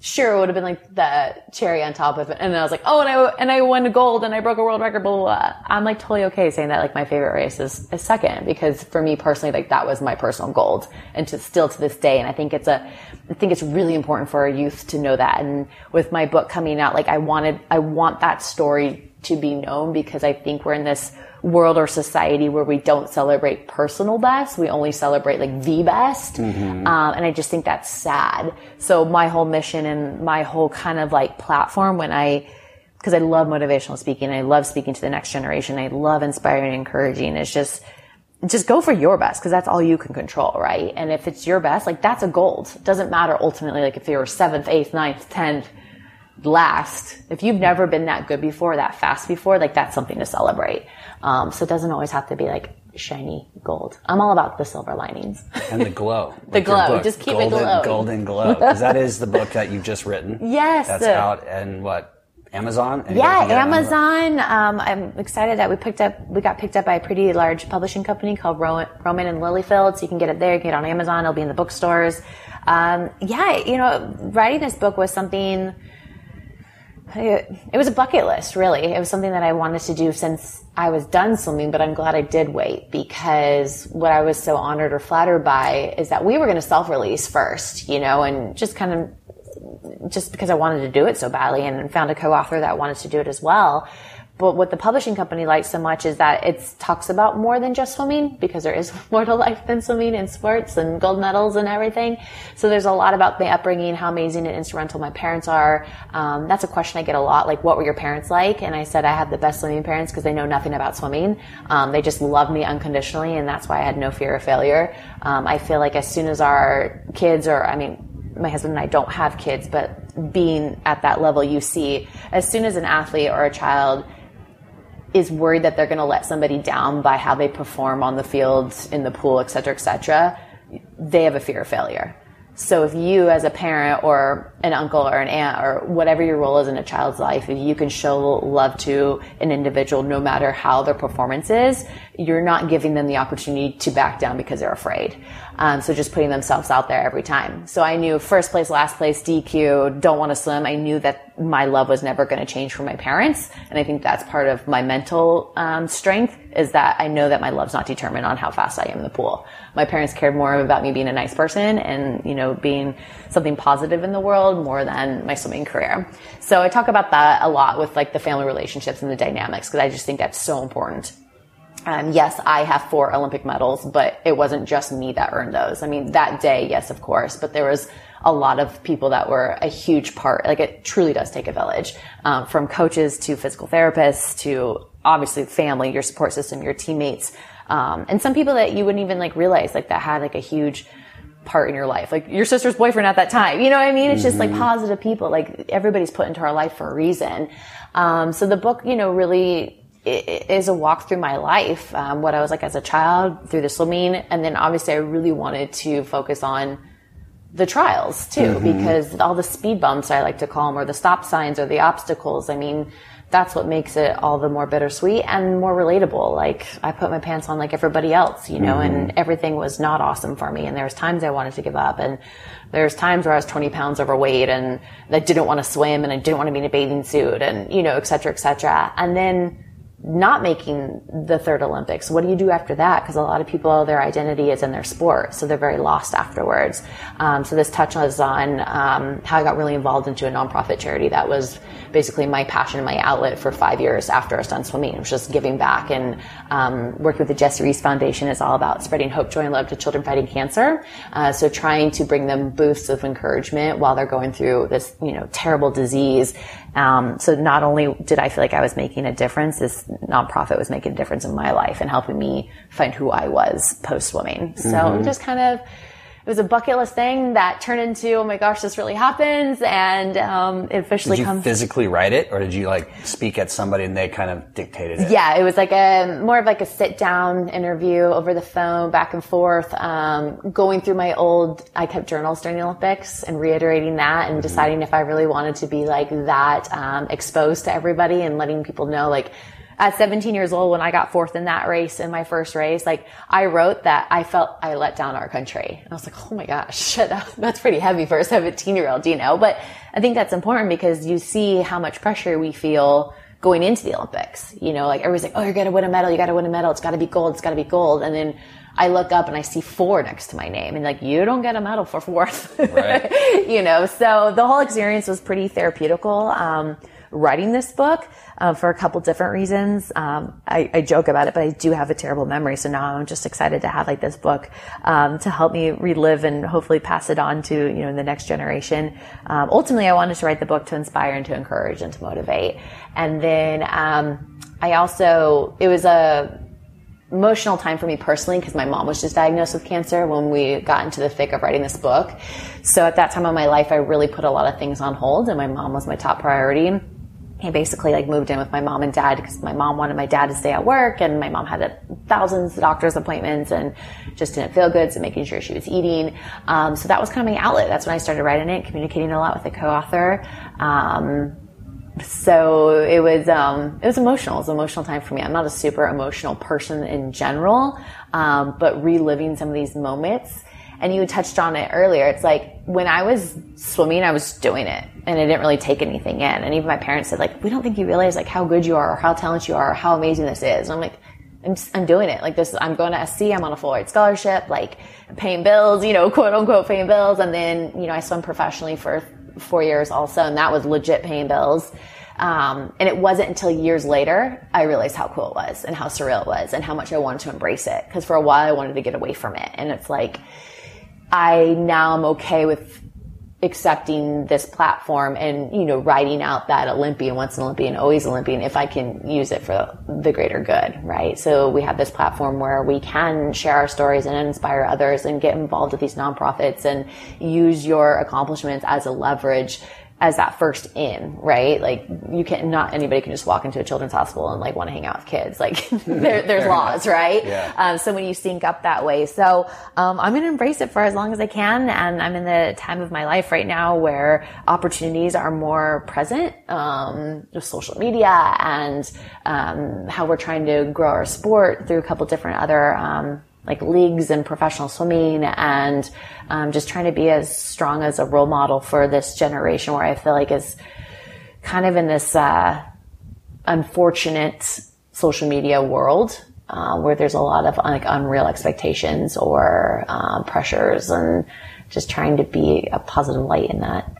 [SPEAKER 3] sure it would have been like the cherry on top of it. And then I was like, oh, and I, and I won gold and I broke a world record, blah, blah, blah. I'm like totally okay saying that like my favorite race is, is second because for me personally, like that was my personal gold and to still to this day. And I think it's a, I think it's really important for our youth to know that. And with my book coming out, like I wanted, I want that story to be known because I think we're in this world or society where we don't celebrate personal best. We only celebrate like the best. Um, and I just think that's sad. So my whole mission and my whole kind of like platform when I, because I love motivational speaking, I love speaking to the next generation, I love inspiring and encouraging. It's just, just go for your best because that's all you can control, right? And if it's your best, like that's a gold. It doesn't matter ultimately, like if you're seventh, eighth, ninth, tenth, last. If you've never been that good before, that fast before, like that's something to celebrate. Um, so it doesn't always have to be like shiny gold. I'm all about the silver linings.
[SPEAKER 4] and the glow.
[SPEAKER 3] The glow.
[SPEAKER 4] book,
[SPEAKER 3] Just keep it
[SPEAKER 4] golden,
[SPEAKER 3] glowing.
[SPEAKER 4] Golden glow. Because that is the book that you've just written.
[SPEAKER 3] Yes.
[SPEAKER 4] That's out and what? Amazon? Anybody
[SPEAKER 3] Yeah,
[SPEAKER 4] can get it on
[SPEAKER 3] Amazon. Um, I'm excited that we picked up, we got picked up by a pretty large publishing company called Rowman, Rowman and Littlefield. So you can get it there, you can get it on Amazon. It'll be in the bookstores. Um, yeah, you know, writing this book was something, it was a bucket list, really. It was something that I wanted to do since I was done swimming, but I'm glad I did wait because what I was so honored or flattered by is that we were going to self-release first, you know, and just kind of just because I wanted to do it so badly and found a co-author that wanted to do it as well. But what the publishing company likes so much is that it talks about more than just swimming because there is more to life than swimming and sports and gold medals and everything. So there's a lot about my upbringing, how amazing and instrumental my parents are. Um, that's a question I get a lot. Like, what were your parents like? And I said I had the best swimming parents because they know nothing about swimming. Um, they just love me unconditionally, and that's why I had no fear of failure. Um, I feel like as soon as our kids, or I mean, my husband and I don't have kids, but being at that level, you see, as soon as an athlete or a child is worried that they're going to let somebody down by how they perform on the field, in the pool, et cetera, et cetera, they have a fear of failure. So if you as a parent or an uncle or an aunt or whatever your role is in a child's life, if you can show love to an individual no matter how their performance is, you're not giving them the opportunity to back down because they're afraid. Um, so just putting themselves out there every time. So I knew first place, last place, DQ, don't want to swim. I knew that my love was never going to change for my parents. And I think that's part of my mental um, strength is that I know that my love's not determined on how fast I am in the pool. My parents cared more about me being a nice person and, you know, being something positive in the world more than my swimming career. So I talk about that a lot with like the family relationships and the dynamics because I just think that's so important. Um, yes, I have four Olympic medals, but it wasn't just me that earned those. I mean, that day, yes, of course, but there was a lot of people that were a huge part. Like it truly does take a village, um, from coaches to physical therapists to obviously family, your support system, your teammates, um, and some people that you wouldn't even like realize like that had like a huge part in your life, like your sister's boyfriend at that time. You know what I mean? It's just like positive people. Like everybody's put into our life for a reason. Um, so the book, you know, really is a walk through my life, um, what I was like as a child through the swimming, and then obviously I really wanted to focus on the trials too, because all the speed bumps I like to call them, or the stop signs, or the obstacles. I mean, that's what makes it all the more bittersweet and more relatable. Like I put my pants on like everybody else, you know, and mm-hmm. everything was not awesome for me. And there was times I wanted to give up, and there's times where I was 20 pounds overweight and I didn't want to swim and I didn't want to be in a bathing suit, and you know, et cetera, et cetera. And then not making the third Olympics, what do you do after that? Because a lot of people, their identity is in their sport, so they're very lost afterwards. Um, so this touches on um, how I got really involved into a nonprofit charity that was basically my passion and my outlet for five years after I was done swimming. It was just giving back and um, working with the Jessie Rees Foundation is all about spreading hope, joy, and love to children fighting cancer. Uh, so trying to bring them boosts of encouragement while they're going through this, you know, terrible disease. Um, so not only did I feel like I was making a difference, this nonprofit was making a difference in my life and helping me find who I was post swimming. So
[SPEAKER 4] Mm-hmm.
[SPEAKER 3] just kind of, it was a bucket list thing that turned into, oh my gosh, this really happens. And, um, it officially
[SPEAKER 4] Did you
[SPEAKER 3] comes.
[SPEAKER 4] physically write it, or did you like speak at somebody and they kind of dictated it?
[SPEAKER 3] Yeah, it was like a more of like a sit down interview over the phone, back and forth, um, going through my old, I kept journals during the Olympics and reiterating that and deciding if I really wanted to be like that, um, exposed to everybody and letting people know like, at 17 years old, when I got fourth in that race, in my first race, like I wrote that I felt I let down our country. And I was like, oh my gosh, that's pretty heavy for a 17 year old, you know? But I think that's important because you see how much pressure we feel going into the Olympics. You know, like everybody's like, oh, you're going to win a medal. You got to win a medal. It's got to be gold. It's got to be gold. And then I look up and I see four next to my name and like, you don't get a medal for fourth.
[SPEAKER 4] Right.
[SPEAKER 3] you know, so the whole experience was pretty therapeutical. Um, writing this book uh, for a couple different reasons. Um, I, I, joke about it, but I do have a terrible memory, so now I'm just excited to have like this book um, to help me relive and hopefully pass it on to you know the next generation. Um, ultimately, I wanted to write the book to inspire and to encourage and to motivate. And then um, I also it was a emotional time for me personally because my mom was just diagnosed with cancer when we got into the thick of writing this book. So at that time of my life, I really put a lot of things on hold, and my mom was my top priority. He basically like moved in with my mom and dad because my mom wanted my dad to stay at work, and my mom had thousands of doctor's appointments and just didn't feel good. So making sure she was eating. Um, so that was kind of my outlet. That's when I started writing it, communicating a lot with the co-author. Um, so it was um, it was emotional. It was an emotional time for me. I'm not a super emotional person in general, um, but reliving some of these moments. And you touched on it earlier. It's like when I was swimming, I was doing it, and I didn't really take anything in. And even my parents said, like, "We don't think you realize like how good you are, or how talented you are, or how amazing this is." And I'm like, I'm, just, I'm doing it. Like this, I'm going to SC. I'm on a full ride scholarship, like paying bills, you know, quote unquote paying bills. And then, you know, I swim professionally for four years also, and that was legit paying bills. Um, and it wasn't until years later I realized how cool it was and how surreal it was and how much I wanted to embrace it. Because for a while I wanted to get away from it, and it's like I now am okay with accepting this platform and you know writing out that Olympian, once an Olympian, always Olympian, if I can use it for the greater good, right? So we have this platform where we can share our stories and inspire others and get involved with these nonprofits and use your accomplishments as a leverage as that first in, right? Like you can not anybody can just walk into a children's hospital and like want to hang out with kids. Like there, there's laws, right?
[SPEAKER 4] Yeah.
[SPEAKER 3] Um, so when you sync up that way, so um, I'm going to embrace it for as long as I can, and I'm in the time of my life right now where opportunities are more present, um, with social media and um, how we're trying to grow our sport through a couple different other um, like leagues and professional swimming and um, just trying to be as strong as a role model for this generation where I feel like is kind of in this uh, unfortunate social media world uh, where there's a lot of like unreal expectations or uh, pressures and just trying to be a positive light in that.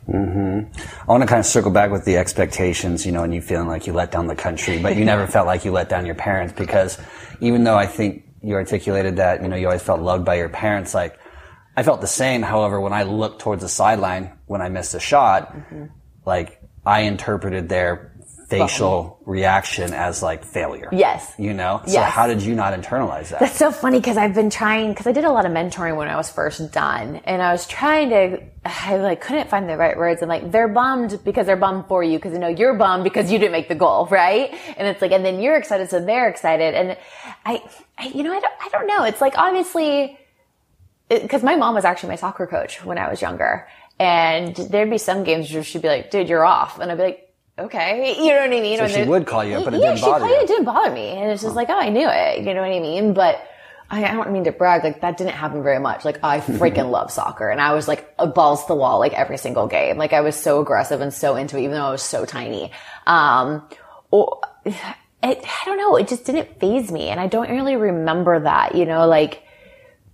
[SPEAKER 4] I want to kind of circle back with the expectations, you know, and you feeling like you let down the country, but you never felt like you let down your parents because even though I think you articulated that, you know, you always felt loved by your parents, like I felt the same. However, when I looked towards the sideline when I missed a shot, mm-hmm. like I interpreted their facial reaction as like failure.
[SPEAKER 3] Yes.
[SPEAKER 4] You know? So
[SPEAKER 3] Yes.
[SPEAKER 4] how did you not internalize that?
[SPEAKER 3] That's so funny because I've been trying because I did a lot of mentoring when I was first done, and I was trying to. I like couldn't find the right words. and like they're bummed because they're bummed for you because you know you're bummed because you didn't make the goal, right? And it's like, and then you're excited, so they're excited, and I, I you know, I don't, I don't know. It's like obviously because my mom was actually my soccer coach when I was younger, and there'd be some games where she'd be like, "Dude, you're off," and I'd be like. Okay, you know what I mean.
[SPEAKER 4] So she would call you up, but it
[SPEAKER 3] yeah,
[SPEAKER 4] didn't bother
[SPEAKER 3] called
[SPEAKER 4] you.
[SPEAKER 3] It didn't bother me, and it's just like, oh, I knew it. You know what I mean? But I, I don't mean to brag. Like that didn't happen very much. Like I freaking love soccer, and I was like balls to the wall like every single game. Like I was so aggressive and so into it, even though I was so tiny. Um, or, it, I don't know, it just didn't phase me. And I don't really remember that, you know, like,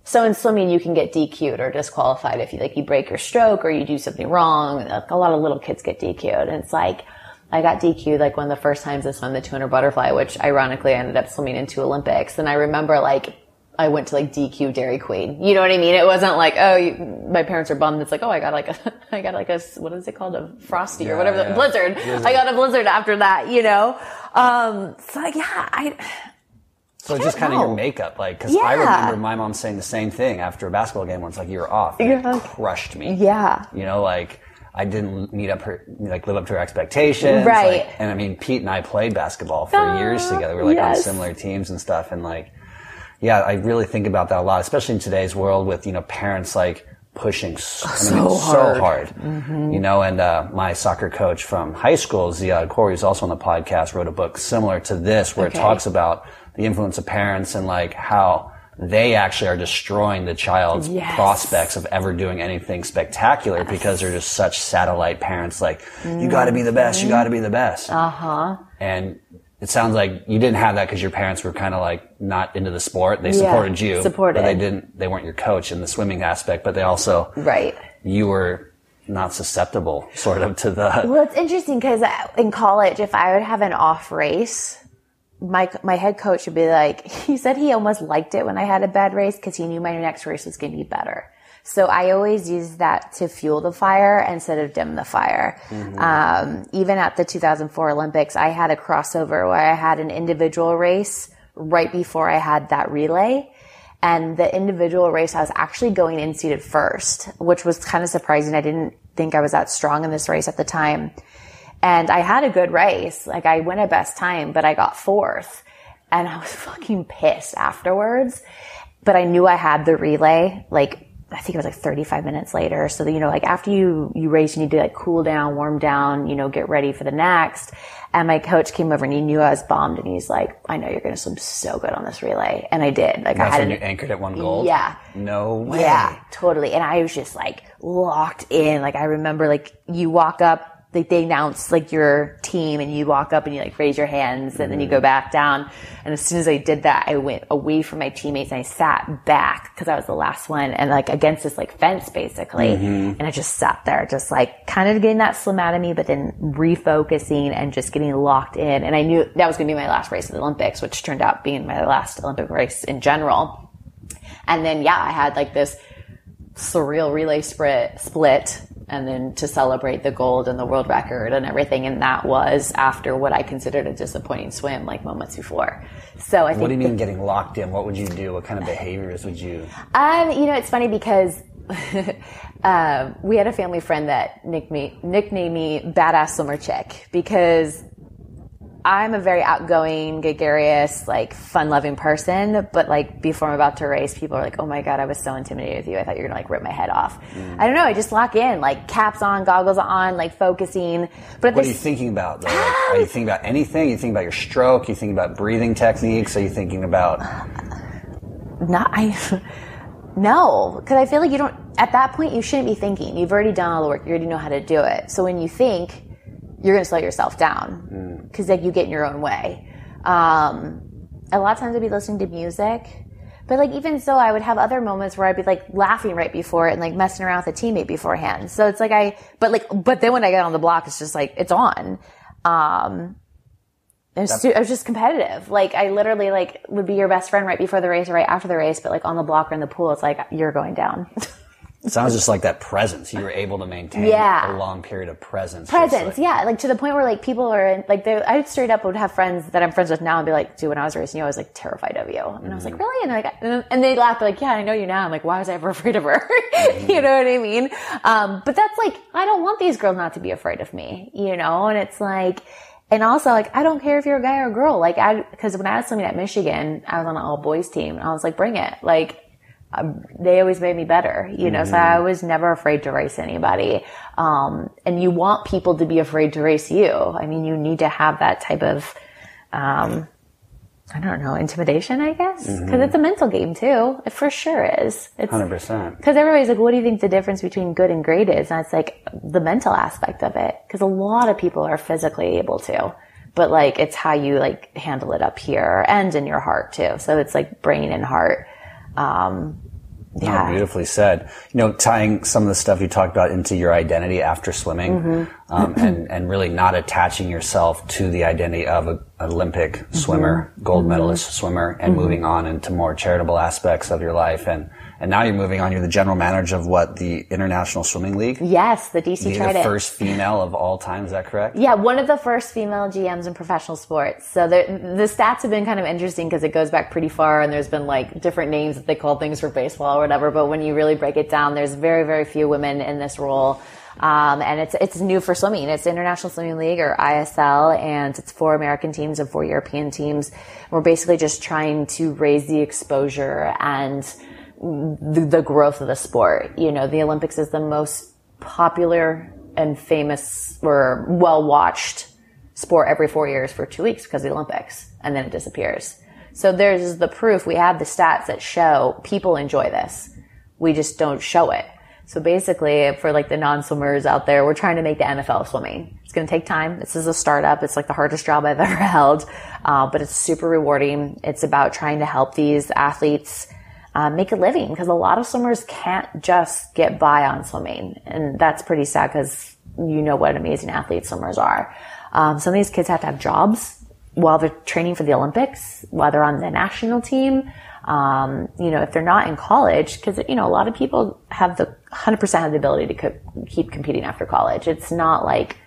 [SPEAKER 3] so in swimming, you can get DQ'd or disqualified if you like you break your stroke or you do something wrong. Like, a lot of little kids get DQ'd, and it's like I got DQ'd like one of the first times I swam the 200 butterfly, which ironically I ended up swimming into Olympics. And I remember like I went to like DQ Dairy Queen. You know what I mean? It wasn't like, oh, you, my parents are bummed. It's like, oh, I got like a, I got like a, what is it called? A frosty or whatever,
[SPEAKER 4] yeah.
[SPEAKER 3] blizzard. I got a blizzard after that, you know? Um, so like, yeah, I,
[SPEAKER 4] So just kind of your makeup, like, because I remember my mom saying the same thing after a basketball game where it's like, you're off. And
[SPEAKER 3] Yeah.
[SPEAKER 4] Crushed me.
[SPEAKER 3] yeah.
[SPEAKER 4] You know, like, I didn't meet up her, like, live up to her expectations.
[SPEAKER 3] Right.
[SPEAKER 4] Like, and I mean, Pete and I played basketball for
[SPEAKER 3] Ah,
[SPEAKER 4] years together. We are like on similar teams and stuff. And like, yeah, I really think about that a lot, especially in today's world with, you know, parents like pushing so, I mean,
[SPEAKER 3] So
[SPEAKER 4] so
[SPEAKER 3] hard.
[SPEAKER 4] hard. You know, and uh, my soccer coach from high school, Ziad Corey, who's also on the podcast, wrote a book similar to this where
[SPEAKER 3] Okay.
[SPEAKER 4] it talks about the influence of parents and like how they actually are destroying the child's
[SPEAKER 3] Yes.
[SPEAKER 4] prospects of ever doing anything spectacular because they're just such satellite parents like you got to be the best you got to be the best uh-huh and it sounds like you didn't have that because your parents were kind of like not into the sport they supported you
[SPEAKER 3] supported.
[SPEAKER 4] but they didn't they weren't your coach in the swimming aspect but they also
[SPEAKER 3] Right.
[SPEAKER 4] you were not susceptible sort of to the
[SPEAKER 3] Well, it's interesting because in college, if I would have an off race, my my head coach would be like, he said he almost liked it when I had a bad race because he knew my next race was going to be better. So I always use that to fuel the fire instead of dim the fire. Um, even at the 2004 Olympics, I had a crossover where I had an individual race right before I had that relay. And the individual race, I was actually going in seated first, which was kind of surprising. I didn't think I was that strong in this race at the time. And I had a good race. Like I went a best time, but I got fourth. And I was fucking pissed afterwards. But I knew I had the relay, like, I think it was like 35 minutes later. So that, you know, like after you, you race, you need to like cool down, warm down, you know, get ready for the next. And my coach came over and he knew I was bombed and he's like, I know you're going to swim so good on this relay. And I did. Like I
[SPEAKER 4] that's
[SPEAKER 3] had
[SPEAKER 4] when you anchored at one goal.
[SPEAKER 3] Yeah.
[SPEAKER 4] no way
[SPEAKER 3] yeah, totally. And I was just like locked in. Like I remember like you walk up, like they announce like your team and you walk up and you like raise your hands and then you go mm-hmm. back down. And as soon as I did that, I went away from my teammates and I sat back because I was the last one and like against this like fence basically. Mm-hmm. And I just sat there just like kind of getting that slim out of me, but then refocusing and just getting locked in. And I knew that was going to be my last race at the Olympics, which turned out being my last Olympic race in general. And then, yeah, I had like this surreal relay split, split and then to celebrate the gold and the world record and everything. And that was after what I considered a disappointing swim, like moments before. So I think,
[SPEAKER 4] what do you mean getting locked in what would you do what kind of behaviors would you
[SPEAKER 3] um, you know, it's funny because uh, we had a family friend that nicknamed me, nicknamed me Badass Swimmer Chick because I'm a very outgoing, gregarious, like fun-loving person. But like before I'm about to race, people are like, "Oh my god, I was so intimidated with you. I thought you were gonna like rip my head off." Mm. I don't know. I just lock in, like caps on, goggles on, like focusing. But at
[SPEAKER 4] What are you thinking about? Though? Are you thinking about anything? you thinking about your stroke? you thinking about breathing techniques? Are you thinking about?
[SPEAKER 3] Uh, not I no because I feel like you don't at that point you shouldn't be thinking you've already done all the work you already know how to do it so when you think you're going to slow yourself down because like you get in your own way. Um, a lot of times I'd be listening to music but like even so I would have other moments where I'd be like laughing right before it and like messing around with a teammate beforehand. So it's like I but like but then when I get on the block it's just like it's on. Um, was, too, it was just competitive. Like I literally like would be your best friend right before the race or right after the race, but like on the block or in the pool, it's like you're going down.
[SPEAKER 4] It sounds just like that presence. You were able to maintain
[SPEAKER 3] Yeah.
[SPEAKER 4] a long period of presence.
[SPEAKER 3] Presence,
[SPEAKER 4] like-
[SPEAKER 3] yeah, like to the point where like people are like they. I straight up would have friends that I'm friends with now and be like, "Dude, when I was racing you, I was like terrified of you," and I was like, mm. "Really?" And they're like, and- and they laugh, like, "Yeah, I know you now." I'm like, "Why was I ever afraid of her?" you mm. know what I mean? Um, but that's like, I don't want these girls not to be afraid of me, you know. And it's like, and also like, I don't care if you're a guy or a girl. Like, I because when I was swimming at Michigan, I was on an all boys team, and I was like, "Bring it!" Like. Um, they always made me better, you know, so I was never afraid to race anybody. Um, and you want people to be afraid to race you. I mean, you need to have that type of, um, I don't know, intimidation, I guess, because it's a mental game too. It for sure is. It's
[SPEAKER 4] 100%.
[SPEAKER 3] because everybody's like, what do you think the difference between good and great is? And it's like the mental aspect of it. Because a lot of people are physically able to, but like it's how you like handle it up here and in your heart too. So it's like brain and heart. Um, yeah.
[SPEAKER 4] Oh, beautifully said. You know, tying some of the stuff you talked about into your identity after swimming,
[SPEAKER 3] Mm-hmm.
[SPEAKER 4] um, and and really not attaching yourself to the identity of an Olympic swimmer,
[SPEAKER 3] Mm-hmm.
[SPEAKER 4] gold medalist swimmer, and moving on into more charitable aspects of your life. And and now you're moving on. You're the general manager of what the International Swimming League.
[SPEAKER 3] Yes, the DC
[SPEAKER 4] Being
[SPEAKER 3] tried
[SPEAKER 4] the first female of all time. Is that correct?
[SPEAKER 3] Yeah, one of the first female GMs in professional sports. So the the stats have been kind of interesting because it goes back pretty far, and there's been like different names that they call things for baseball or whatever. But when you really break it down, there's very very few women in this role. Um, and it's it's new for swimming. It's International Swimming League or ISL, and it's four American teams and four European teams. We're basically just trying to raise the exposure and the, the growth of the sport. You know, the Olympics is the most popular and famous or well watched sport every four years for two weeks because the Olympics, and then it disappears. So there's the proof. We have the stats that show people enjoy this. We just don't show it. So basically, for like the non-swimmers out there, we're trying to make the NFL swimming. It's going to take time. This is a startup. It's like the hardest job I've ever held, uh, but it's super rewarding. It's about trying to help these athletes uh, make a living because a lot of swimmers can't just get by on swimming, and that's pretty sad because you know what amazing athletes swimmers are. Um, some of these kids have to have jobs while they're training for the Olympics, while they're on the national team. Um, you know, if they're not in college, because you know a lot of people have the 100% have the ability to co- keep competing after college. It's not like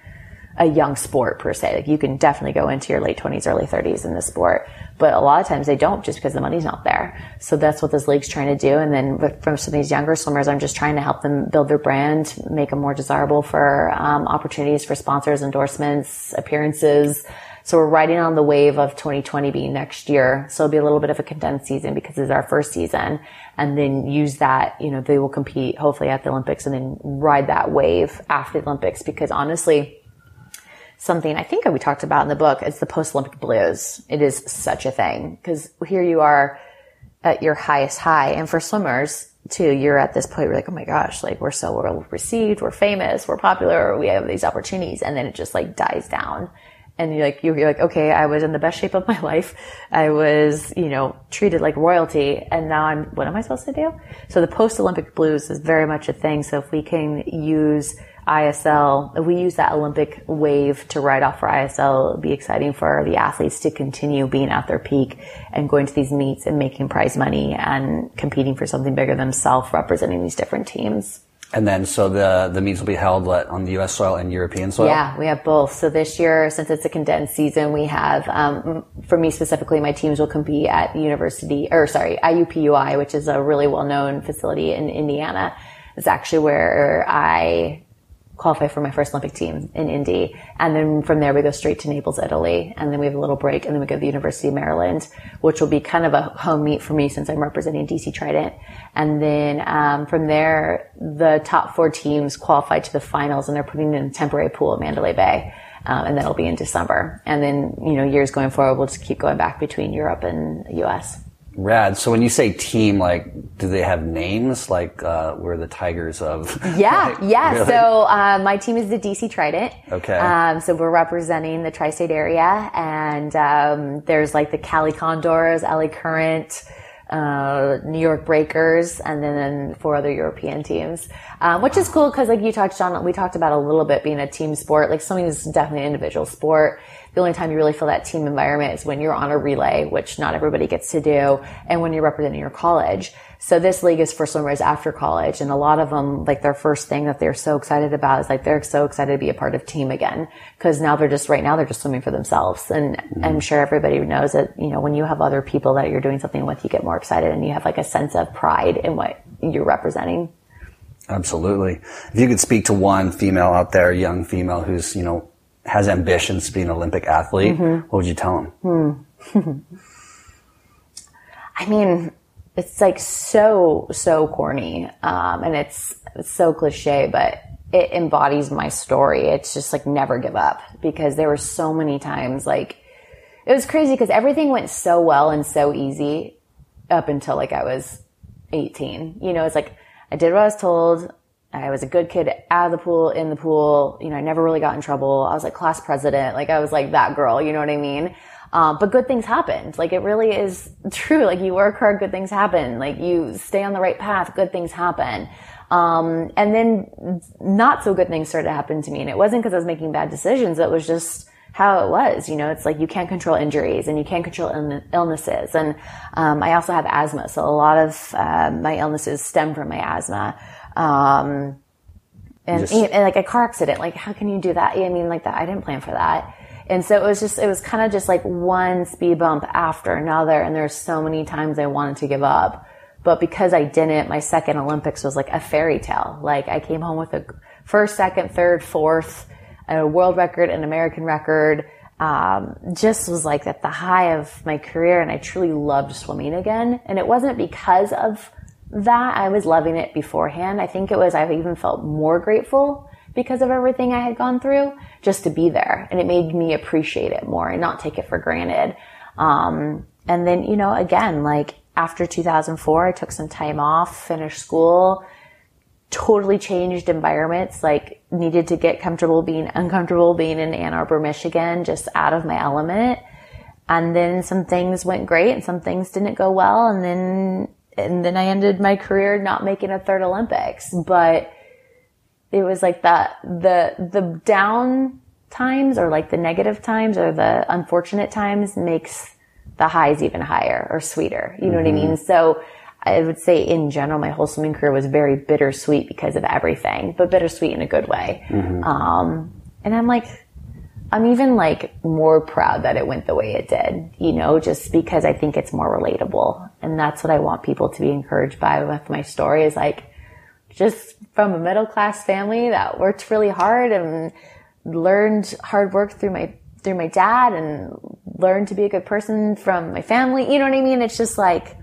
[SPEAKER 3] a young sport per se. Like you can definitely go into your late 20s, early 30s in the sport, but a lot of times they don't just because the money's not there. So that's what this league's trying to do. And then from some of these younger swimmers, I'm just trying to help them build their brand, make them more desirable for um, opportunities for sponsors, endorsements, appearances. So we're riding on the wave of 2020 being next year. So it'll be a little bit of a condensed season because it's our first season and then use that, you know, they will compete hopefully at the Olympics and then ride that wave after the Olympics because honestly, something I think we talked about in the book. It's the post Olympic blues. It is such a thing because here you are at your highest high. And for swimmers too, you're at this point where like, oh my gosh, like we're so well received, we're famous, we're popular, we have these opportunities. And then it just like dies down. And you're like, you're like, okay, I was in the best shape of my life. I was, you know, treated like royalty. And now I'm, what am I supposed to do? So the post Olympic blues is very much a thing. So if we can use ISL, we use that Olympic wave to ride off for ISL, it'll be exciting for the athletes to continue being at their peak and going to these meets and making prize money and competing for something bigger than themselves, representing these different teams.
[SPEAKER 4] And then, so the the meets will be held what, on the U.S. soil and European soil.
[SPEAKER 3] Yeah, we have both. So this year, since it's a condensed season, we have, um, for me specifically, my teams will compete at University, or sorry, IUPUI, which is a really well-known facility in Indiana. It's actually where I qualify for my first Olympic team in Indy. And then from there, we go straight to Naples, Italy. And then we have a little break. And then we go to the University of Maryland, which will be kind of a home meet for me since I'm representing DC Trident. And then um, from there, the top four teams qualify to the finals and they're putting in a temporary pool at Mandalay Bay. Um, and that'll be in December. And then, you know, years going forward, we'll just keep going back between Europe and US.
[SPEAKER 4] Rad. So when you say team, like, do they have names? Like, uh, we're the Tigers of.
[SPEAKER 3] Yeah,
[SPEAKER 4] Like,
[SPEAKER 3] yeah.
[SPEAKER 4] really?
[SPEAKER 3] So uh, my team is the DC Trident.
[SPEAKER 4] Okay.
[SPEAKER 3] Um, so we're representing the tri-state area, and um, there's like the Cali Condors, LA Current, uh, New York Breakers, and then four other European teams, um, which is cool because like you touched on, we talked about a little bit being a team sport. Like swimming is definitely an individual sport. The only time you really feel that team environment is when you're on a relay, which not everybody gets to do, and when you're representing your college. So this league is for swimmers after college, and a lot of them, like their first thing that they're so excited about is like they're so excited to be a part of team again because now they're just right now they're just swimming for themselves, and mm-hmm. I'm sure everybody knows that you know when you have other people that you're doing something with, you get more excited and you have like a sense of pride in what you're representing.
[SPEAKER 4] Absolutely. If you could speak to one female out there, young female who's, you know, has ambitions to be an Olympic athlete,
[SPEAKER 3] Mm-hmm.
[SPEAKER 4] what would you tell them?
[SPEAKER 3] I mean, it's like so, so corny. Um, and it's, it's so cliche, but it embodies my story. It's just like never give up because there were so many times like, it was crazy because everything went so well and so easy up until like I was 18. You know, it's like I did what I was told. I was a good kid out of the pool, in the pool. You know, I never really got in trouble. I was like class president. Like I was like that girl, you know what I mean? Um, but good things happened. Like it really is true. Like you work hard, good things happen. Like you stay on the right path, good things happen. Um, and then not so good things started to happen to me. And it wasn't because I was making bad decisions. It was just how it was. You know, it's like you can't control injuries and you can't control Ill- illnesses. And um, I also have asthma. So a lot of uh, my illnesses stem from my asthma. Um, and,
[SPEAKER 4] Yes.
[SPEAKER 3] and like a car accident, like how can you do that? I mean, like that, I didn't plan for that. And so it was just, it was kind of just like one speed bump after another. And there's so many times I wanted to give up. But because I didn't, my second Olympics was like a fairy tale. Like I came home with a first, second, third, fourth, a world record, an American record. Um, just was like at the high of my career and I truly loved swimming again. And it wasn't because of that. I was loving it beforehand. I think it was, I even felt more grateful because of everything I had gone through just to be there. And it made me appreciate it more and not take it for granted. Um, and then, you know, again, like after 2004, I took some time off, finished school, totally changed environments, like needed to get comfortable being uncomfortable being in Ann Arbor, Michigan, just out of my element. And then some things went great and some things didn't go well. And then, and then I ended my career not making a third Olympics, but it was like that, the, the down times or like the negative times or the unfortunate times makes the highs even higher or sweeter. You know what I mean? So I would say in general, my whole swimming career was very bittersweet because of everything, but bittersweet in a good way. Um, and I'm like, I'm even like more proud that it went the way it did, you know, just because I think it's more relatable. And that's what I want people to be encouraged by with my story is like, just from a middle class family that worked really hard and learned hard work through my through my dad and learned to be a good person from my family. You know what I mean? It's just like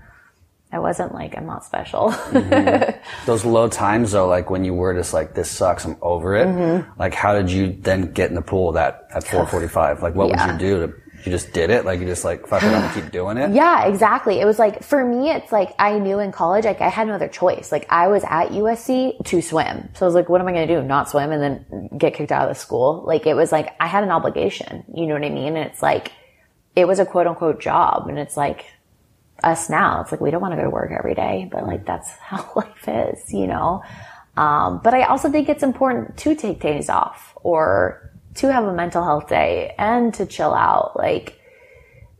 [SPEAKER 3] I wasn't like I'm not special.
[SPEAKER 4] Those low times though, like when you were just like, this sucks, I'm over it.
[SPEAKER 3] Mm-hmm.
[SPEAKER 4] Like, how did you then get in the pool that at 4:45? Like, what
[SPEAKER 3] Yeah.
[SPEAKER 4] would you do? To, you just did it? Like, you just like, fuck it, I'm gonna keep doing it.
[SPEAKER 3] Yeah, exactly. It was like for me, it's like I knew in college, like I had no other choice. Like I was at USC to swim, so I was like, what am I going to do? Not swim and then get kicked out of the school? Like it was like I had an obligation. You know what I mean? And it's like it was a quote unquote job, and it's like us now. It's like we don't want to go to work every day, but like that's how life is, you know. Um, but I also think it's important to take days off or to have a mental health day and to chill out. Like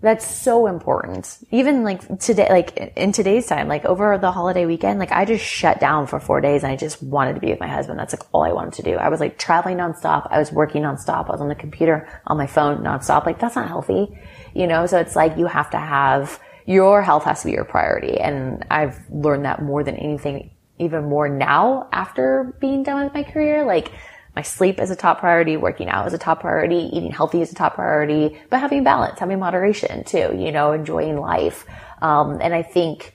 [SPEAKER 3] that's so important. Even like today, like in today's time, like over the holiday weekend, like I just shut down for four days and I just wanted to be with my husband. That's like all I wanted to do. I was like traveling nonstop. I was working nonstop. I was on the computer, on my phone nonstop. Like that's not healthy, you know? So it's like you have to have, your health has to be your priority. And I've learned that more than anything, even more now after being done with my career. Like my sleep is a top priority, working out is a top priority, eating healthy is a top priority, but having balance, having moderation too, you know, enjoying life. Um, and I think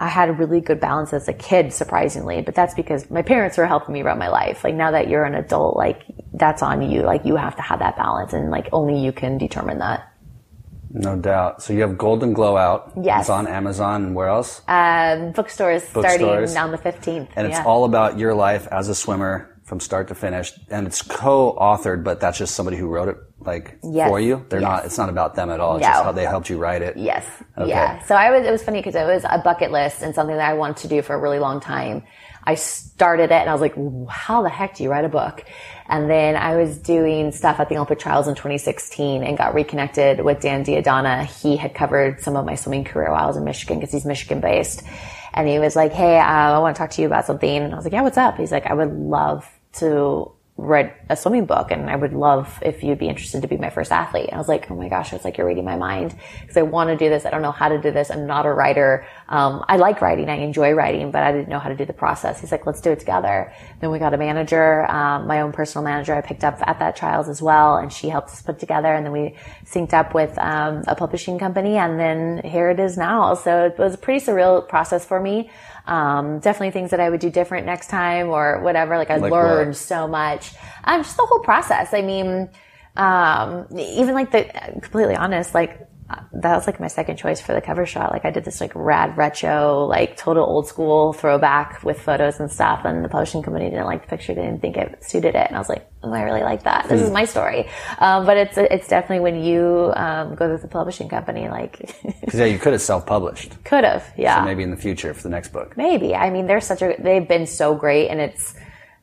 [SPEAKER 3] I had a really good balance as a kid, surprisingly, but that's because my parents were helping me run my life. Like now that you're an adult, like that's on you. Like you have to have that balance and like only you can determine that.
[SPEAKER 4] No doubt. So you have Golden Glow out.
[SPEAKER 3] Yes.
[SPEAKER 4] It's on Amazon and where else?
[SPEAKER 3] Um, bookstores starting
[SPEAKER 4] Bookstores.
[SPEAKER 3] on the 15th.
[SPEAKER 4] and it's
[SPEAKER 3] yeah.
[SPEAKER 4] all about your life as a swimmer from start to finish. And it's co-authored, but that's just somebody who wrote it like
[SPEAKER 3] Yes.
[SPEAKER 4] for you. They're
[SPEAKER 3] Yes.
[SPEAKER 4] not, it's not about them at all. It's
[SPEAKER 3] No.
[SPEAKER 4] just how they helped you write it.
[SPEAKER 3] Yes.
[SPEAKER 4] Okay.
[SPEAKER 3] Yeah. So I was, it was funny because it was a bucket list and something that I wanted to do for a really long time. I started it and I was like, how the heck do you write a book? And then I was doing stuff at the Olympic trials in 2016 and got reconnected with Dan D'Addona. He had covered some of my swimming career while I was in Michigan because he's Michigan based. And he was like, Hey, uh, I want to talk to you about something. And I was like, yeah, what's up? He's like, I would love to write a swimming book and I would love if you'd be interested to be my first athlete. I was like, oh my gosh, it's like you're reading my mind because I want to do this. I don't know how to do this. I'm not a writer. Um, I like writing. I enjoy writing, but I didn't know how to do the process. He's like, let's do it together. Then we got a manager, um, my own personal manager I picked up at that trials as well. And she helped us put together and then we synced up with, um, a publishing company and then here it is now. So it was a pretty surreal process for me. Um, definitely things that I would do different next time or whatever. Like I
[SPEAKER 4] Like
[SPEAKER 3] learned
[SPEAKER 4] what?
[SPEAKER 3] so much. Um, just the whole process. I mean, um, even like the, completely honest, like that was like my second choice for the cover shot. Like I did this like rad retro, like total old school throwback with photos and stuff. And the publishing company didn't like the picture. They didn't think it suited it. And I was like, oh, I really like that. This is my story. Um, but it's, it's definitely when you, um, go to the publishing company, like
[SPEAKER 4] Because yeah, you could have self-published.
[SPEAKER 3] could have. Yeah.
[SPEAKER 4] So maybe in the future for the next book.
[SPEAKER 3] Maybe. I mean, they're such a, they've been so great and it's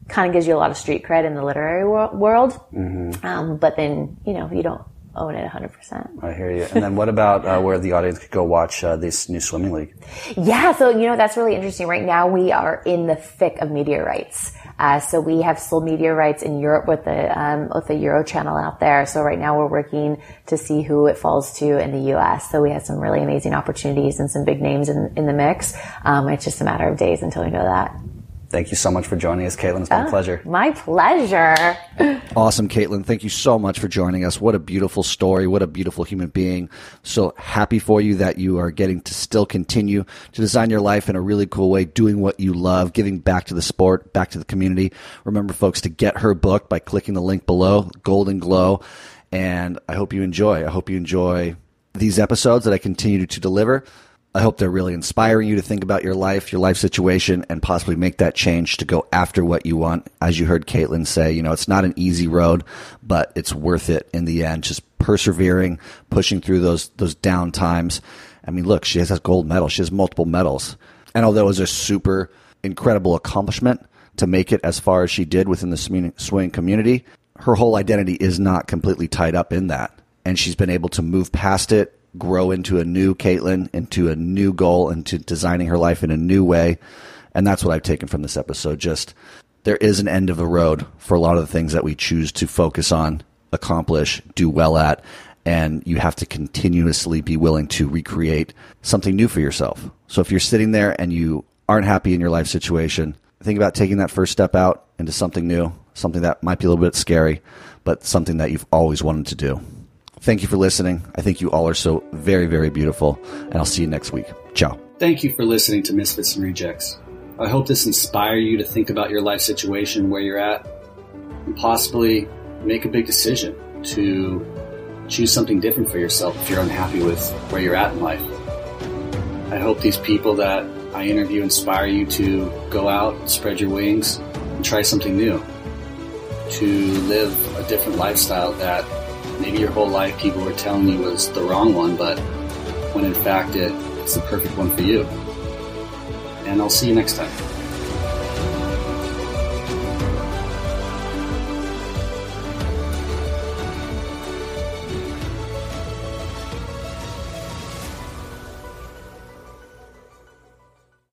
[SPEAKER 3] kind of gives you a lot of street cred in the literary wor- world.
[SPEAKER 4] Mm-hmm.
[SPEAKER 3] Um, but then, you know, you don't own it 100%.
[SPEAKER 4] I hear you. And then what about uh, where the audience could go watch uh, this new swimming league?
[SPEAKER 3] Yeah, so you know that's really interesting. Right now, we are in the thick of media rights. Uh, so we have sold media rights in Europe with the um, with the Euro channel out there. So right now, we're working to see who it falls to in the U.S. So we have some really amazing opportunities and some big names in in the mix. Um, it's just a matter of days until we know that.
[SPEAKER 4] Thank you so much for joining us, Kaitlin. It's been a oh, pleasure.
[SPEAKER 3] My pleasure.
[SPEAKER 1] Awesome, Kaitlin. Thank you so much for joining us. What a beautiful story. What a beautiful human being. So happy for you that you are getting to still continue to design your life in a really cool way, doing what you love, giving back to the sport, back to the community. Remember, folks, to get her book by clicking the link below, Golden Glow. And I hope you enjoy. I hope you enjoy these episodes that I continue to deliver. I hope they're really inspiring you to think about your life, your life situation, and possibly make that change to go after what you want. As you heard Kaitlin say, you know, it's not an easy road, but it's worth it in the end. Just persevering, pushing through those those down times. I mean, look, she has a gold medal. She has multiple medals. And although it was a super incredible accomplishment to make it as far as she did within the swing community, her whole identity is not completely tied up in that. And she's been able to move past it, grow into a new Kaitlin, into a new goal, into designing her life in a new way. And that's what I've taken from this episode. Just there is an end of the road for a lot of the things that we choose to focus on, accomplish, do well at. And you have to continuously be willing to recreate something new for yourself. So if you're sitting there and you aren't happy in your life situation, think about taking that first step out into something new, something that might be a little bit scary, but something that you've always wanted to do. Thank you for listening. I think you all are so very, very beautiful. And I'll see you next week. Ciao.
[SPEAKER 5] Thank you for listening to Misfits and Rejects. I hope this inspires you to think about your life situation, where you're at, and possibly make a big decision to choose something different for yourself if you're unhappy with where you're at in life. I hope these people that I interview inspire you to go out, spread your wings, and try something new. To live a different lifestyle that maybe your whole life people were telling you was the wrong one, but when in fact it, it's the perfect one for you. And I'll see you next time.